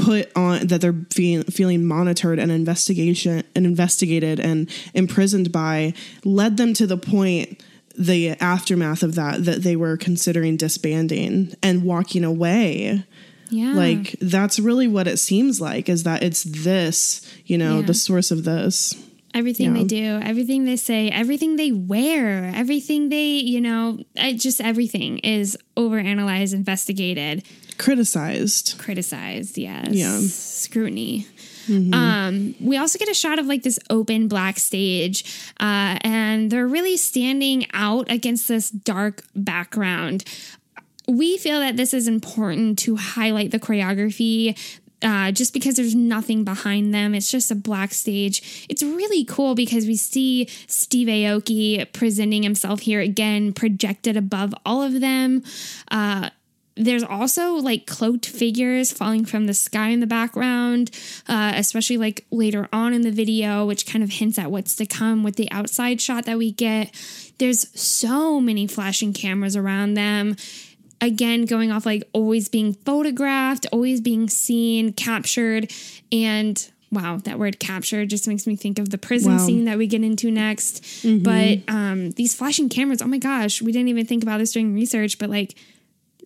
put on that they're feeling feeling monitored and investigation and investigated and imprisoned by led them to the point the aftermath of that that they were considering disbanding and walking away Yeah. like that's really what it seems like is that it's this you know Yeah. the source of this everything Yeah. they do, everything they say, everything they wear, everything they, you know, just everything is overanalyzed, investigated, criticized criticized, yes. Yeah. Scrutiny. Um, we also get a shot of like this open black stage, uh, and they're really standing out against this dark background. We feel that this is important to highlight the choreography. Uh, just because there's nothing behind them, it's just a black stage. It's really cool because we see Steve Aoki presenting himself here again, projected above all of them. Uh, there's also like cloaked figures falling from the sky in the background, uh, especially like later on in the video, which kind of hints at what's to come with the outside shot that we get. There's so many flashing cameras around them. Again, going off like always being photographed, always being seen, captured, and wow, that word captured just makes me think of the prison Wow. scene that we get into next. But um, these flashing cameras, oh my gosh, we didn't even think about this during research, but like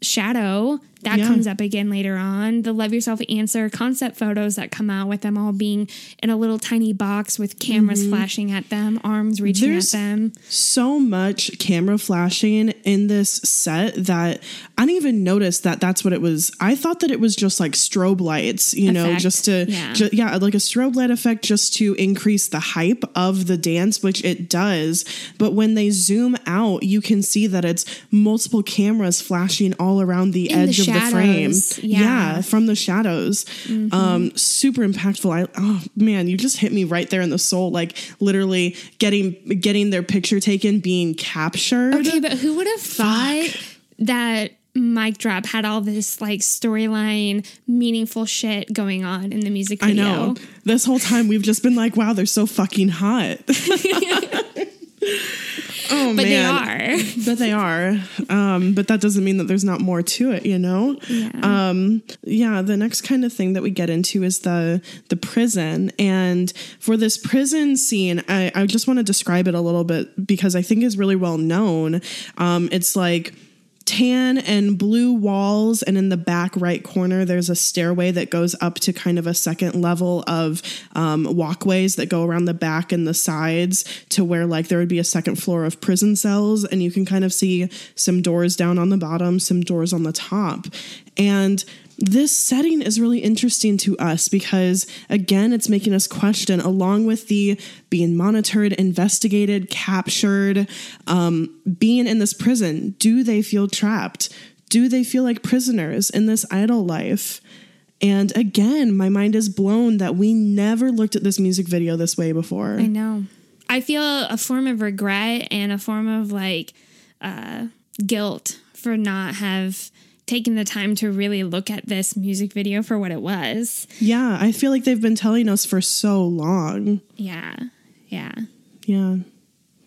shadow that Yeah. comes up again later on the love yourself answer concept photos that come out with them all being in a little tiny box with cameras flashing at them arms reaching Mm-hmm. There's- at them so much camera flashing in this set that I didn't even notice that that's what it was. I thought that it was just like strobe lights, you know, just to, Yeah. ju- yeah, like a strobe light effect just to increase the hype of the dance, which it does. But when they zoom out, you can see that it's multiple cameras flashing all around the In the edge the frame. Yeah. Mm-hmm. from the shadows. Um, super impactful. I, oh man, you just hit me right there in the soul. Like literally getting getting their picture taken, being captured. okay but who would have thought that mic drop had all this like storyline meaningful shit going on in the music I video know. This whole time we've just been like, wow, they're so fucking hot. oh but man. they are but they are. Um, but that doesn't mean that there's not more to it, you know? Yeah. Um, yeah, the next kind of thing that we get into is the the prison. And for this prison scene, I, I just want to describe it a little bit because I think is really well known. Um, it's like tan and blue walls and in the back right corner there's a stairway that goes up to kind of a second level of um, walkways that go around the back and the sides to where like there would be a second floor of prison cells and you can kind of see some doors down on the bottom some doors on the top. And this setting is really interesting to us because again it's making us question along with the being monitored investigated captured um, being in this prison do they feel trapped? Do they feel like prisoners in this idle life? And again my mind is blown that we never looked at this music video this way before. I know. I feel a form of regret and a form of like uh, guilt for not have taken the time to really look at this music video for what it was. yeah i feel like they've been telling us for so long Yeah. Yeah. yeah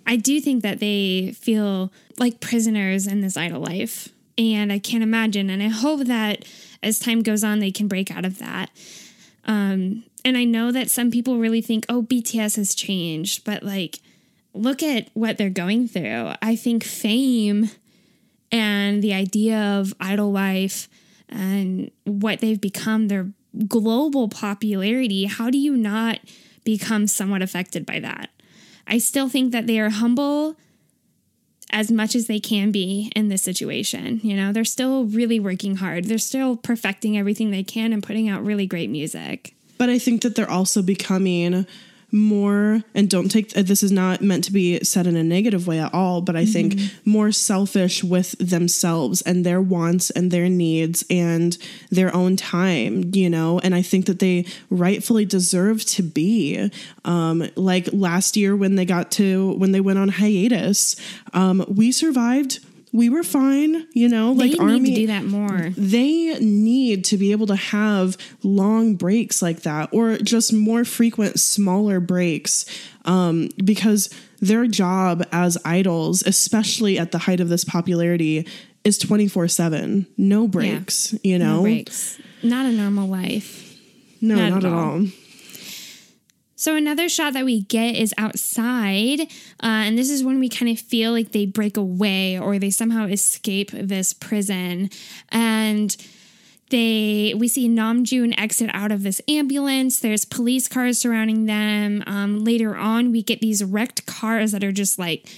I do think that they feel like prisoners in this idle life. And I can't imagine. And I hope that as time goes on, they can break out of that. Um, and I know that some people really think, oh, BTS has changed, but like, look at what they're going through. I think fame and the idea of idol life and what they've become, their global popularity, how do you not become somewhat affected by that? I still think that they are humble as much as they can be in this situation. You know, they're still really working hard. They're still perfecting everything they can and putting out really great music. but I think that they're also becoming more and don't take this is not meant to be said in a negative way at all but i think more selfish with themselves and their wants and their needs and their own time you know? And i think that they rightfully deserve to be. Um like last year when they got to when they went on hiatus um we survived we were fine, you know, They like need army to do that more. they need to be able to have long breaks like that or just more frequent smaller breaks um, because their job as idols especially at the height of this popularity is 24-7 no breaks you know No breaks. Not a normal life. no Not not, at at all. all So another shot that we get is outside, uh, and this is when we kind of feel like they break away or they somehow escape this prison, and they we see Namjoon exit out of this ambulance. There's police cars surrounding them. Um, later on, we get these wrecked cars that are just like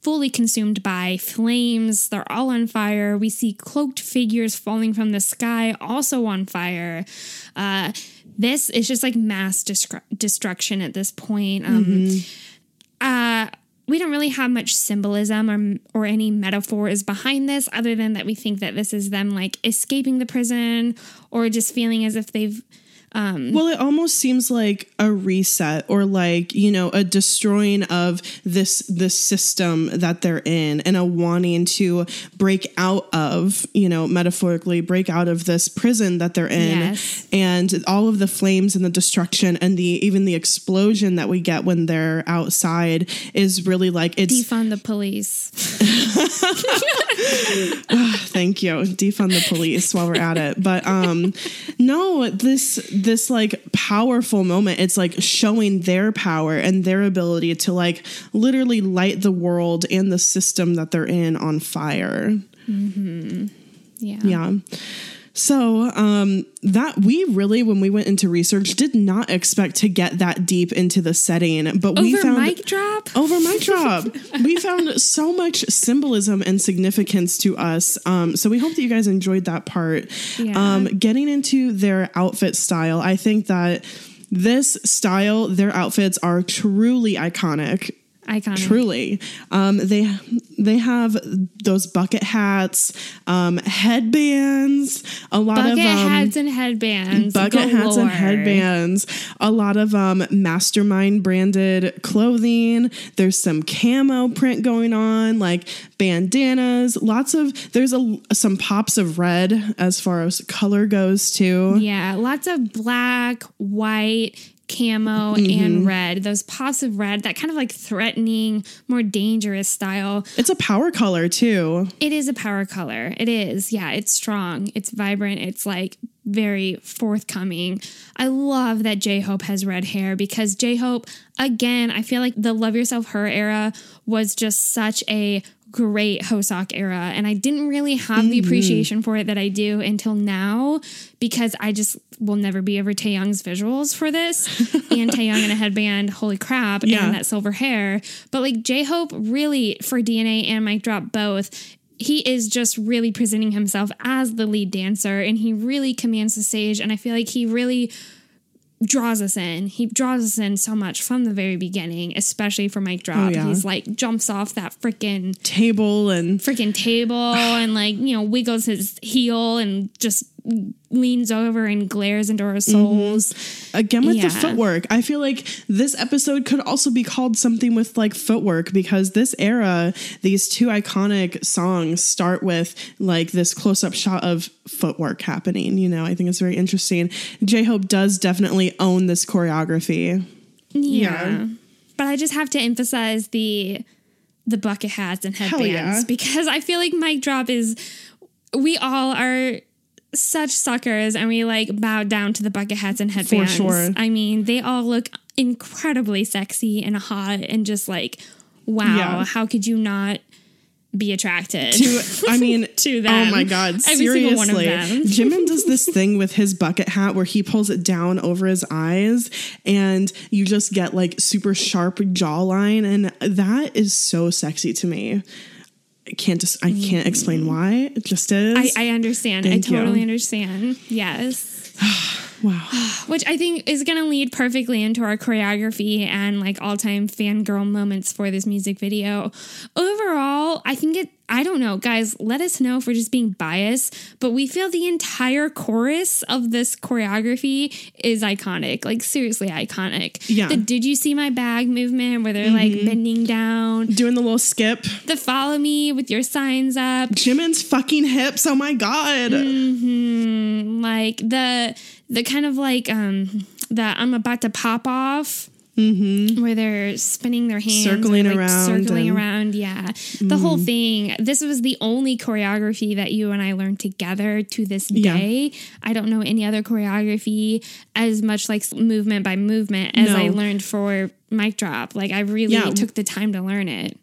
fully consumed by flames. They're all on fire. We see cloaked figures falling from the sky, also on fire. Uh, this is just like mass destru- destruction at this point. Um, uh, we don't really have much symbolism or, or any metaphors behind this, other than that we think that this is them like escaping the prison or just feeling as if they've Well, it almost seems like a reset or like, you know, a destroying of this this system that they're in and a wanting to break out of, you know, metaphorically break out of this prison that they're in Yes. and all of the flames and the destruction and the even the explosion that we get when they're outside is really like it's defund the police. Thank you. Defund the police while we're at it. But um no, this this like powerful moment, it's like showing their power and their ability to like literally light the world and the system that they're in on fire. Mm-hmm. Yeah. Yeah. So um that we really when we went into research did not expect to get that deep into the setting, but we Over found mic drop. over my job. we found so much symbolism and significance to us. Um, so we hope that you guys enjoyed that part. Yeah. Um, getting into their outfit style, I think that this style, their outfits are truly iconic. Iconic. Truly, um, they they have those bucket hats, um, headbands, a lot Bucket of um, hats and headbands. bucket hats and headbands a lot of um mastermind branded clothing there's some camo print going on like bandanas lots of there's a some pops of red as far as color goes too Yeah, lots of black, white, camo, Mm-hmm. and red. Those pops of red, that kind of like threatening, more dangerous style. it's a power color too It is a power color. It is. Yeah, it's strong. It's vibrant. It's like very forthcoming. I love that J Hope has red hair because J Hope, again, I feel like the Love Yourself Her era was just such a great Hoseok era. And I didn't really have the mm-hmm. appreciation for it that I do until now because I just will never be over Taehyung's visuals for this. and Taeyong in a headband, holy crap, Yeah. and that silver hair. But like J Hope really for DNA and Mic Drop both he is just really presenting himself as the lead dancer and he really commands the stage and i feel like he really draws us in he draws us in so much from the very beginning especially for mike drop Oh, yeah. he's like jumps off that freaking table and freaking table and like you know wiggles his heel and just leans over and glares into our souls. Mm-hmm. Again with the footwork. I feel like this episode could also be called something with like footwork because this era these two iconic songs start with like this close-up shot of footwork happening you know? I think it's very interesting. J-hope does definitely own this choreography. Yeah. Yeah. But I just have to emphasize the the bucket hats and headbands yeah. because I feel like Mic Drop is we all are such suckers and we like bow down to the bucket hats and headbands. For sure. I mean, they all look incredibly sexy and hot and just like wow, Yeah. how could you not be attracted to i mean to oh my god Every one of seriously them. jimin does this thing with his bucket hat where he pulls it down over his eyes and you just get like super sharp jawline and that is so sexy to me can't just i can't explain mm-hmm. why it just is. I, I understand. Thank I totally you. understand. Yes. Wow. which I think is going to lead perfectly into our choreography and like all time fangirl moments for this music video. Overall, I think it, I don't know, guys, let us know if we're just being biased, but we feel the entire chorus of this choreography is iconic. Like, seriously iconic. Yeah. The Did You See My Bag movement where they're like bending down, Doing the little skip. the follow me with your signs up. Jimin's fucking hips. Oh my God. Mm, like the the kind of like um that I'm about to pop off. Where they're spinning their hands, Mm-hmm. Circling like, around circling around. Yeah, the whole thing. This was the only choreography that you and I learned together to this Yeah. day. I don't know any other choreography as much like movement by movement as No. I learned for mic drop. Like I really Yeah. took the time to learn it.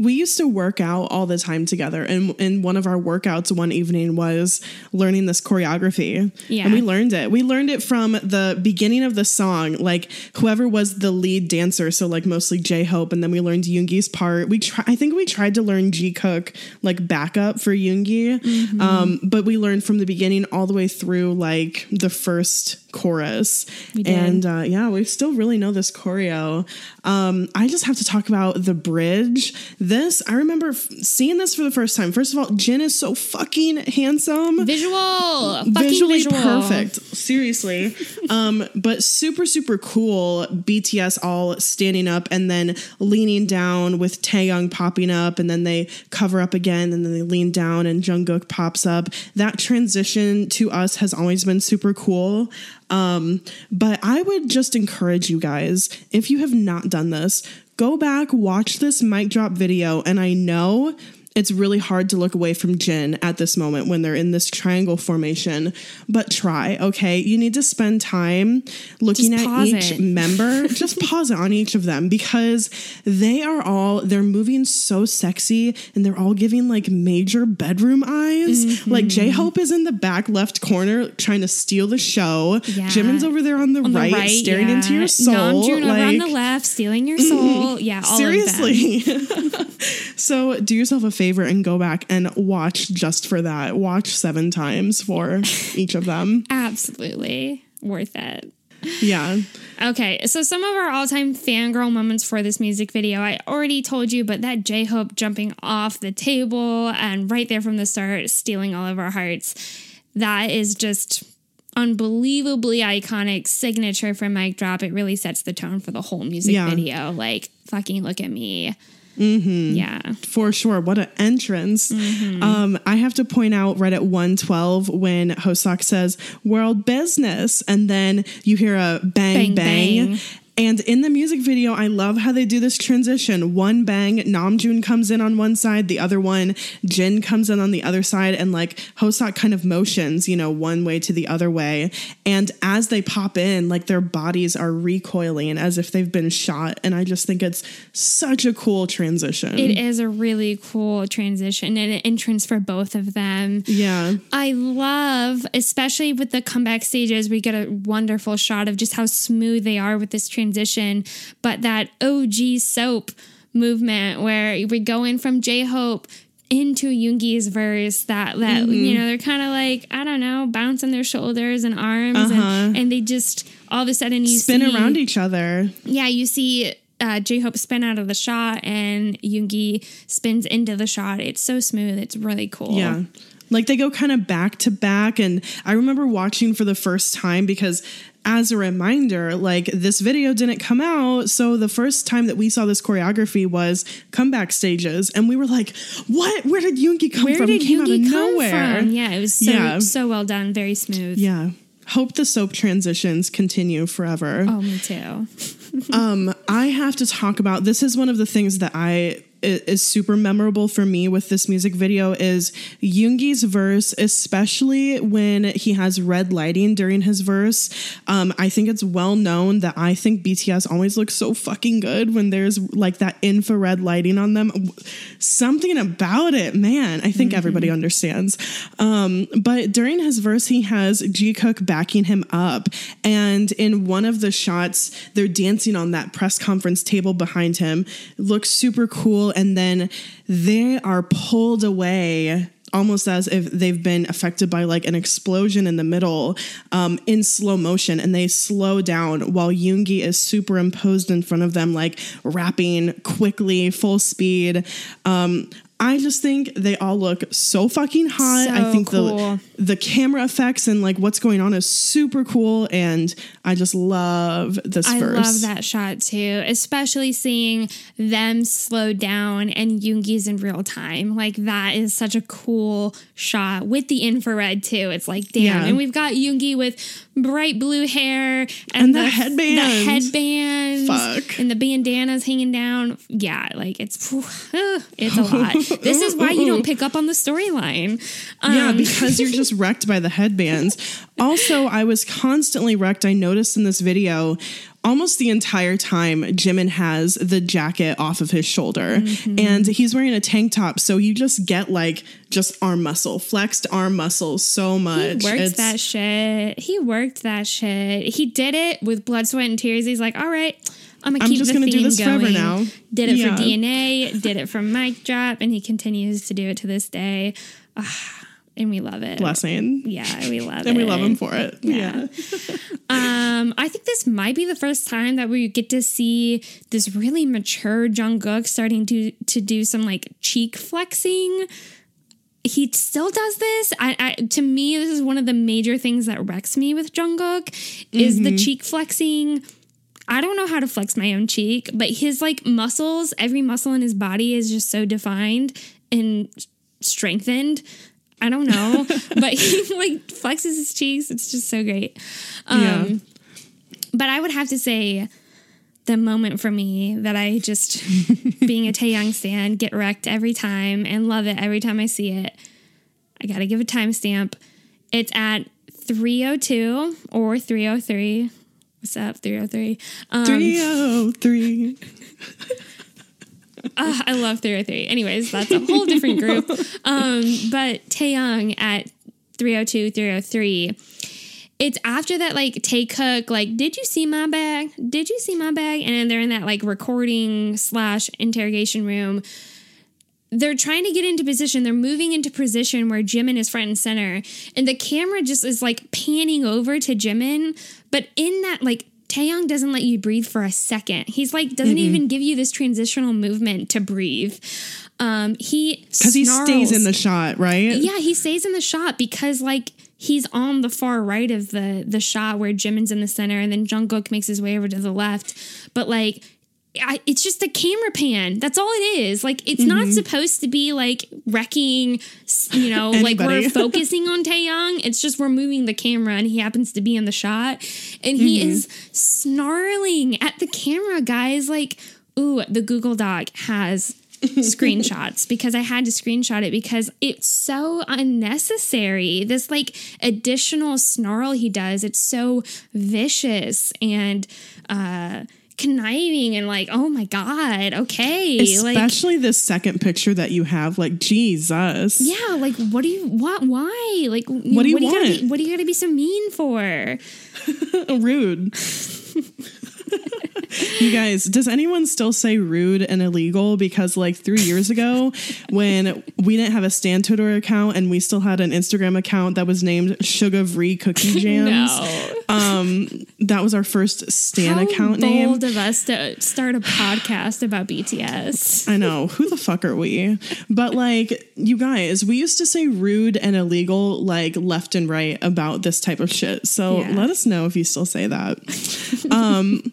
We used to work out all the time together and and one of our workouts one evening was learning this choreography. Yeah. and we learned it. We learned it from the beginning of the song like whoever was the lead dancer so like mostly j-hope and then we learned yoongi's part. We try i think we tried to learn Jikook like backup for yoongi Mm-hmm. um, but we learned from the beginning all the way through like the first chorus. And uh, yeah we still really know this choreo. Um, i just have to talk about the bridge this i remember f- seeing this for the first time. First of all jin is so fucking handsome. Visual, fucking visually visual. perfect. Seriously. Um but super super cool bts all standing up and then leaning down with taehyung popping up and then they cover up again and then they lean down and jungkook pops up. That transition to us has always been super cool. Um but i would just encourage you guys if you have not done this go back watch this mic drop video and i know it's really hard to look away from Jin at this moment when they're in this triangle formation, but try, okay? You need to spend time looking at each it. member. Just pause it on each of them because they are all, they're moving so sexy and they're all giving like major bedroom eyes. Mm-hmm. Like J Hope is in the back left corner trying to steal the show. Yeah. Jimin's over there on the, On the right, staring yeah. into your soul. Namjoon over on the left, stealing your soul. Yeah, all of them. Seriously. so do yourself a favor and go back and watch just for that. Watch seven times for each of them. Absolutely worth it. Yeah. Okay, so some of our all-time fangirl moments for this music video, I already told you, but that J-Hope jumping off the table and right there from the start, stealing all of our hearts, that is just unbelievably iconic signature for Mic Drop. It really sets the tone for the whole music Yeah. video. Like, fucking look at me. Mm-hmm. Yeah. For sure. What an entrance. Mm-hmm. Um, I have to point out right at 112 when Hoseok says world business, and then you hear a bang, Bang, bang. bang. And in the music video, I love how they do this transition. One bang, Namjoon comes in on one side, the other one, Jin comes in on the other side, and like Hoseok kind of motions, you know, one way to the other way. And as they pop in, like their bodies are recoiling as if they've been shot. And I just think it's such a cool transition. It is a really cool transition and an entrance for both of them. Yeah. I love, especially with the comeback stages, we get a wonderful shot of just how smooth they are with this transition. But that OG soap movement where we go in from J Hope into Yoongi's verse that that Mm-hmm. you know they're kind of like I don't know bouncing their shoulders and arms and, and they just all of a sudden you Uh-huh. Spin see, around each other. yeah, you see uh, J Hope spin out of the shot and Yoongi spins into the shot. It's so smooth. It's really cool. Yeah. Like they go kind of back to back. And I remember watching for the first time because, as a reminder, like this video didn't come out. So the first time that we saw this choreography was comeback stages. And we were like, what? Where did Yoongi come Where from? did came out of come nowhere. from? Yeah, it was so Yeah. so well done. Very smooth. Yeah. Hope the soap transitions continue forever. Oh, me too. um, I have to talk about this is one of the things that i- is super memorable for me with this music video is Yoongi's verse, especially when he has red lighting during his verse. Um, I think it's well known that I think BTS always looks so fucking good when there's like that infrared lighting on them. Something about it, man. I think everybody understands. Um, but during his verse, he has Jikook backing him up, and in one of the shots, they're dancing on that press conference table behind him. Looks super cool, and then they are pulled away almost as if they've been affected by like an explosion in the middle um, in slow motion and they slow down while Yoongi is superimposed in front of them, like rapping quickly, full speed. Um, I just think they all look so fucking hot. So I think cool. the the camera effects and like what's going on is super cool, and I just love this I verse. love that shot too, especially seeing them slow down and Yoongi's in real time. Like that is such a cool shot with the infrared too. It's like damn, Yeah. and we've got Yoongi with bright blue hair And the the headband. the headbands, Fuck. and the bandanas hanging down. Yeah, like it's it's a lot. This is why you don't pick up on the storyline. Yeah, Um, because you're just wrecked by the headbands. Also, I was constantly wrecked. I noticed in this video almost the entire time Jimin has the jacket off of his shoulder Mm-hmm. and he's wearing a tank top. So you just get like just arm muscle, flexed arm muscle so much. He worked It's- that shit. He worked that shit. He did it with blood, sweat, and tears. He's like, all right, I'm gonna I'm keep just the gonna do this going. forever now. Did it Yeah. for DNA. Did it for Mic Drop, and he continues to do it to this day. Ah, and we love it. blessing. Yeah, we love it. And we love him for it. Yeah. Um, I think this might be the first time that we get to see this really mature Jungkook starting to to do some like cheek flexing. He still does this. I, I to me, this is one of the major things that wrecks me with Jungkook is the cheek flexing. I don't know how to flex my own cheek, but his like muscles, every muscle in his body is just so defined and strengthened. I don't know, but he like flexes his cheeks. It's just so great. Um, Yeah. But I would have to say the moment for me that I just, being a Taehyung stan, get wrecked every time and love it every time I see it. I got to give a timestamp. It's at 302 or 303. What's up, 303? Um, 303. Ah, I love 303. Anyways, that's a whole different group. Um, but Taehyung at 302, 303. It's after that, like, Taekook, like, did you see my bag? Did you see my bag? And they're in that, like, recording slash interrogation room. They're trying to get into position. They're moving into position where Jimin is front and center. And the camera just is, like, panning over to Jimin. But in that, like, Taehyung doesn't let you breathe for a second. He's like doesn't even give you this transitional movement to breathe. Um, he Because he stays in the shot, right? yeah he stays in the shot because like he's on the far right of the the shot where Jimin's in the center and then Jungkook makes his way over to the left. But like I, it's just a camera pan. That's all it is. Like it's not Mm-hmm. supposed to be like wrecking, you know, like we're focusing on Taehyung. It's just we're moving the camera and he happens to be in the shot and he Mm-hmm. is snarling at the camera, guys. Like, ooh, the Google Doc has screenshots because I had to screenshot it because it's so unnecessary. This like additional snarl he does, it's so vicious and uh conniving and like, oh my god, okay. like Especially this second picture that you have, like Jesus. yeah, like what do you what why? Like What do you gotta want? be, what do you gotta be so mean for? rude. you guys, does anyone still say rude and illegal? Because like three years ago, when we didn't have a Stan Twitter account and we still had an Instagram account that was named Sugar Free Cookie Jams, um, that was our first Stan How account bold name. of us to start a podcast about BTS. I know. Who the fuck are we? But like, you guys, we used to say rude and illegal like left and right about this type of shit. So Yeah. let us know if you still say that. um,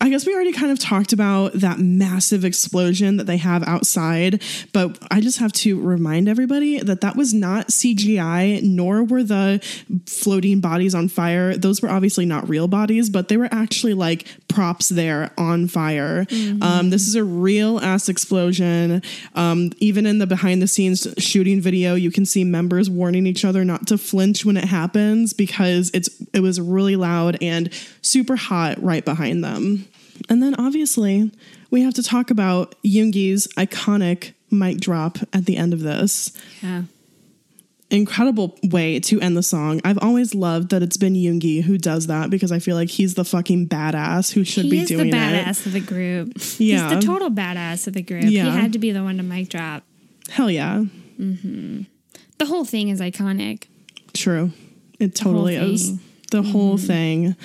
I guess we already kind of talked about that massive explosion that they have outside, but I just have to remind everybody that that was not CGI, nor were the floating bodies on fire. Those were obviously not real bodies, but they were actually like props there on fire. Um, this is a real ass explosion. Um, even in the behind the scenes shooting video, you can see members warning each other not to flinch when it happens because it's it was really loud and super hot right behind them. And then obviously we have to talk about Yoongi's iconic mic drop at the end of this Yeah. incredible way to end the song. I've always loved that it's been Yoongi who does that because I feel like he's the fucking badass who should he be is the doing it. badass of the group. Yeah. He's the total badass of the group. Yeah. He had to be the one to mic drop. Hell yeah. the whole thing is iconic. True. It totally whole is. The whole thing.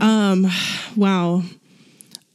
Um wow.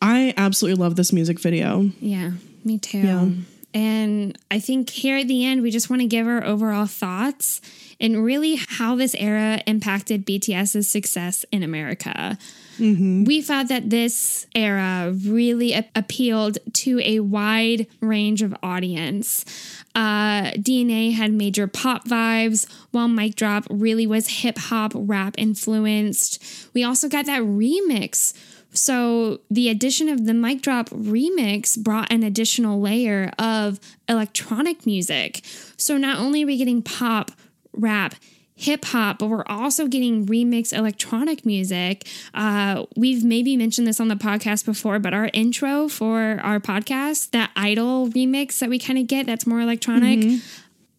I absolutely love this music video. Yeah, me too. Yeah. And I think here at the end, we just want to give our overall thoughts and really how this era impacted BTS's success in America. We thought that this era really a- appealed to a wide range of audience. Uh, DNA had major pop vibes, while Mic Drop really was hip hop rap influenced. We also got that remix so the addition of the mic drop remix brought an additional layer of electronic music. So not only are we getting pop, rap, hip hop, but we're also getting remix electronic music. Uh, we've maybe mentioned this on the podcast before, but our intro for our podcast, that Idol remix that we kind of get that's more electronic,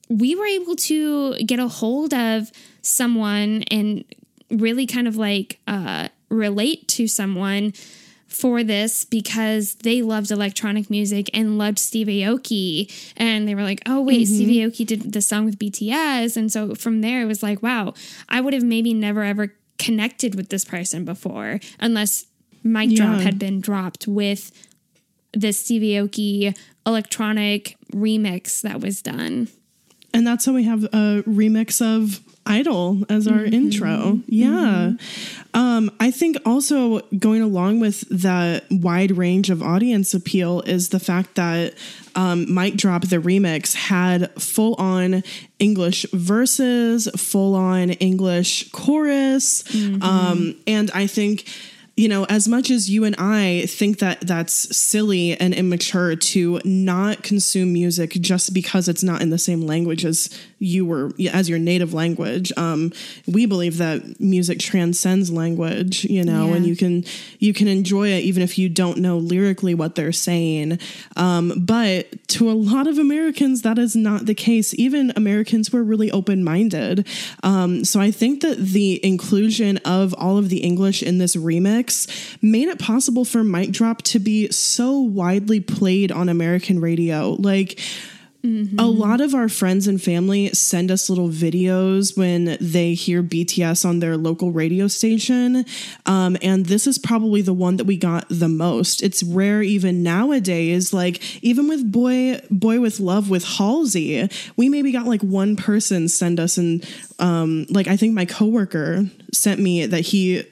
we were able to get a hold of someone and really kind of like uh, relate to someone for this because they loved electronic music and loved Steve Aoki. And they were like, oh, wait, Steve mm-hmm. Aoki did the song with BTS. And so from there, it was like, wow, I would have maybe never ever connected with this person before unless Mic Drop had been dropped with the Steve Aoki electronic remix that was done. And that's how we have a remix of Idol as our intro. Yeah. Um, I think also going along with that wide range of audience appeal is the fact that um, Mic Drop, the remix, had full on English verses, full on English chorus. Um, and I think you know, as much as you and I think that that's silly and immature to not consume music just because it's not in the same language as you were as your native language, um, we believe that music transcends language. You know, Yeah. and you can you can enjoy it even if you don't know lyrically what they're saying. Um, but to a lot of Americans, that is not the case. Even Americans were really open minded. Um, so I think that the inclusion of all of the English in this remix made it possible for Mic Drop to be so widely played on American radio. Like, a lot of our friends and family send us little videos when they hear BTS on their local radio station. Um, and this is probably the one that we got the most. It's rare even nowadays. Like, even with Boy Boy with Love with Halsey, we maybe got like one person send us and um, like I think my coworker sent me that he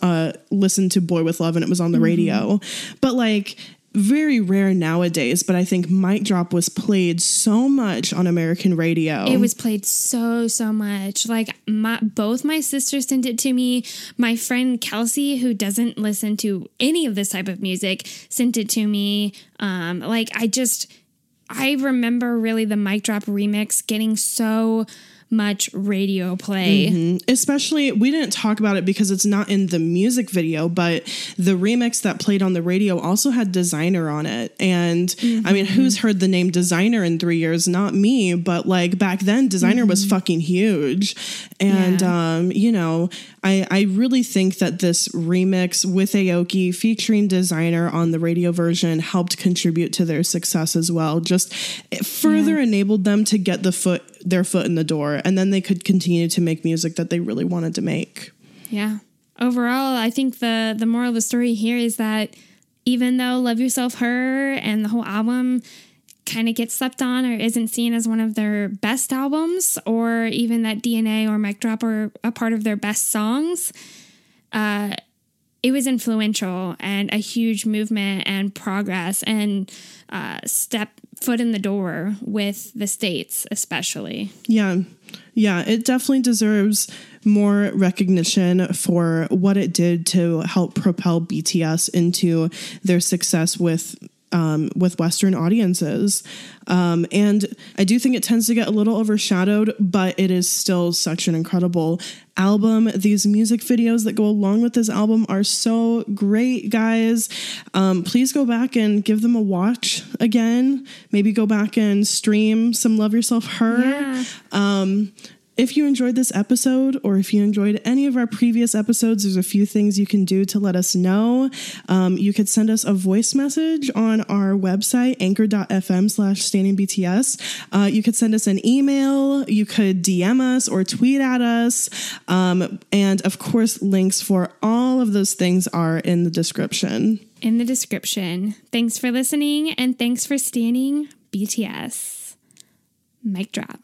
uh, listened to Boy with Love and it was on the radio. But like very rare nowadays, but I think Mic Drop was played so much on American radio. It was played so so much. Like my both my sisters sent it to me. My friend Kelsey, who doesn't listen to any of this type of music, sent it to me. Um, like I just I remember really the mic drop remix getting so much radio play. Mm-hmm. especially we didn't talk about it because it's not in the music video but the remix that played on the radio also had Desiigner on it. And i mean mm-hmm. who's heard the name Desiigner in three years? Not me but like back then Desiigner was mm-hmm. fucking huge. And Yeah. um you know i i really think that this remix with aoki featuring Desiigner on the radio version helped contribute to their success as well. Just it further enabled them to get the foot their foot in the door and then they could continue to make music that they really wanted to make Yeah. Overall, I think the the moral of the story here is that even though Love Yourself Her and the whole album kind of gets slept on or isn't seen as one of their best albums, or even that DNA or Mic Drop are a part of their best songs, uh, it was influential and a huge movement and progress and uh, step foot in the door with the states, especially. Yeah. Yeah, it definitely deserves more recognition for what it did to help propel BTS into their success with um, with Western audiences. Um, and I do think it tends to get a little overshadowed, but it is still such an incredible album. These music videos that go along with this album are so great, guys. Um, please go back and give them a watch again. Maybe go back and stream some Love Yourself Her. Yeah. Um, If you enjoyed this episode or if you enjoyed any of our previous episodes, there's a few things you can do to let us know. Um, you could send us a voice message on our website, anchor.fm slash standing BTS. Uh, you could send us an email. You could DM us or tweet at us. Um, and of course, links for all of those things are in the description. In the description. Thanks for listening and thanks for standing BTS. Mic drop.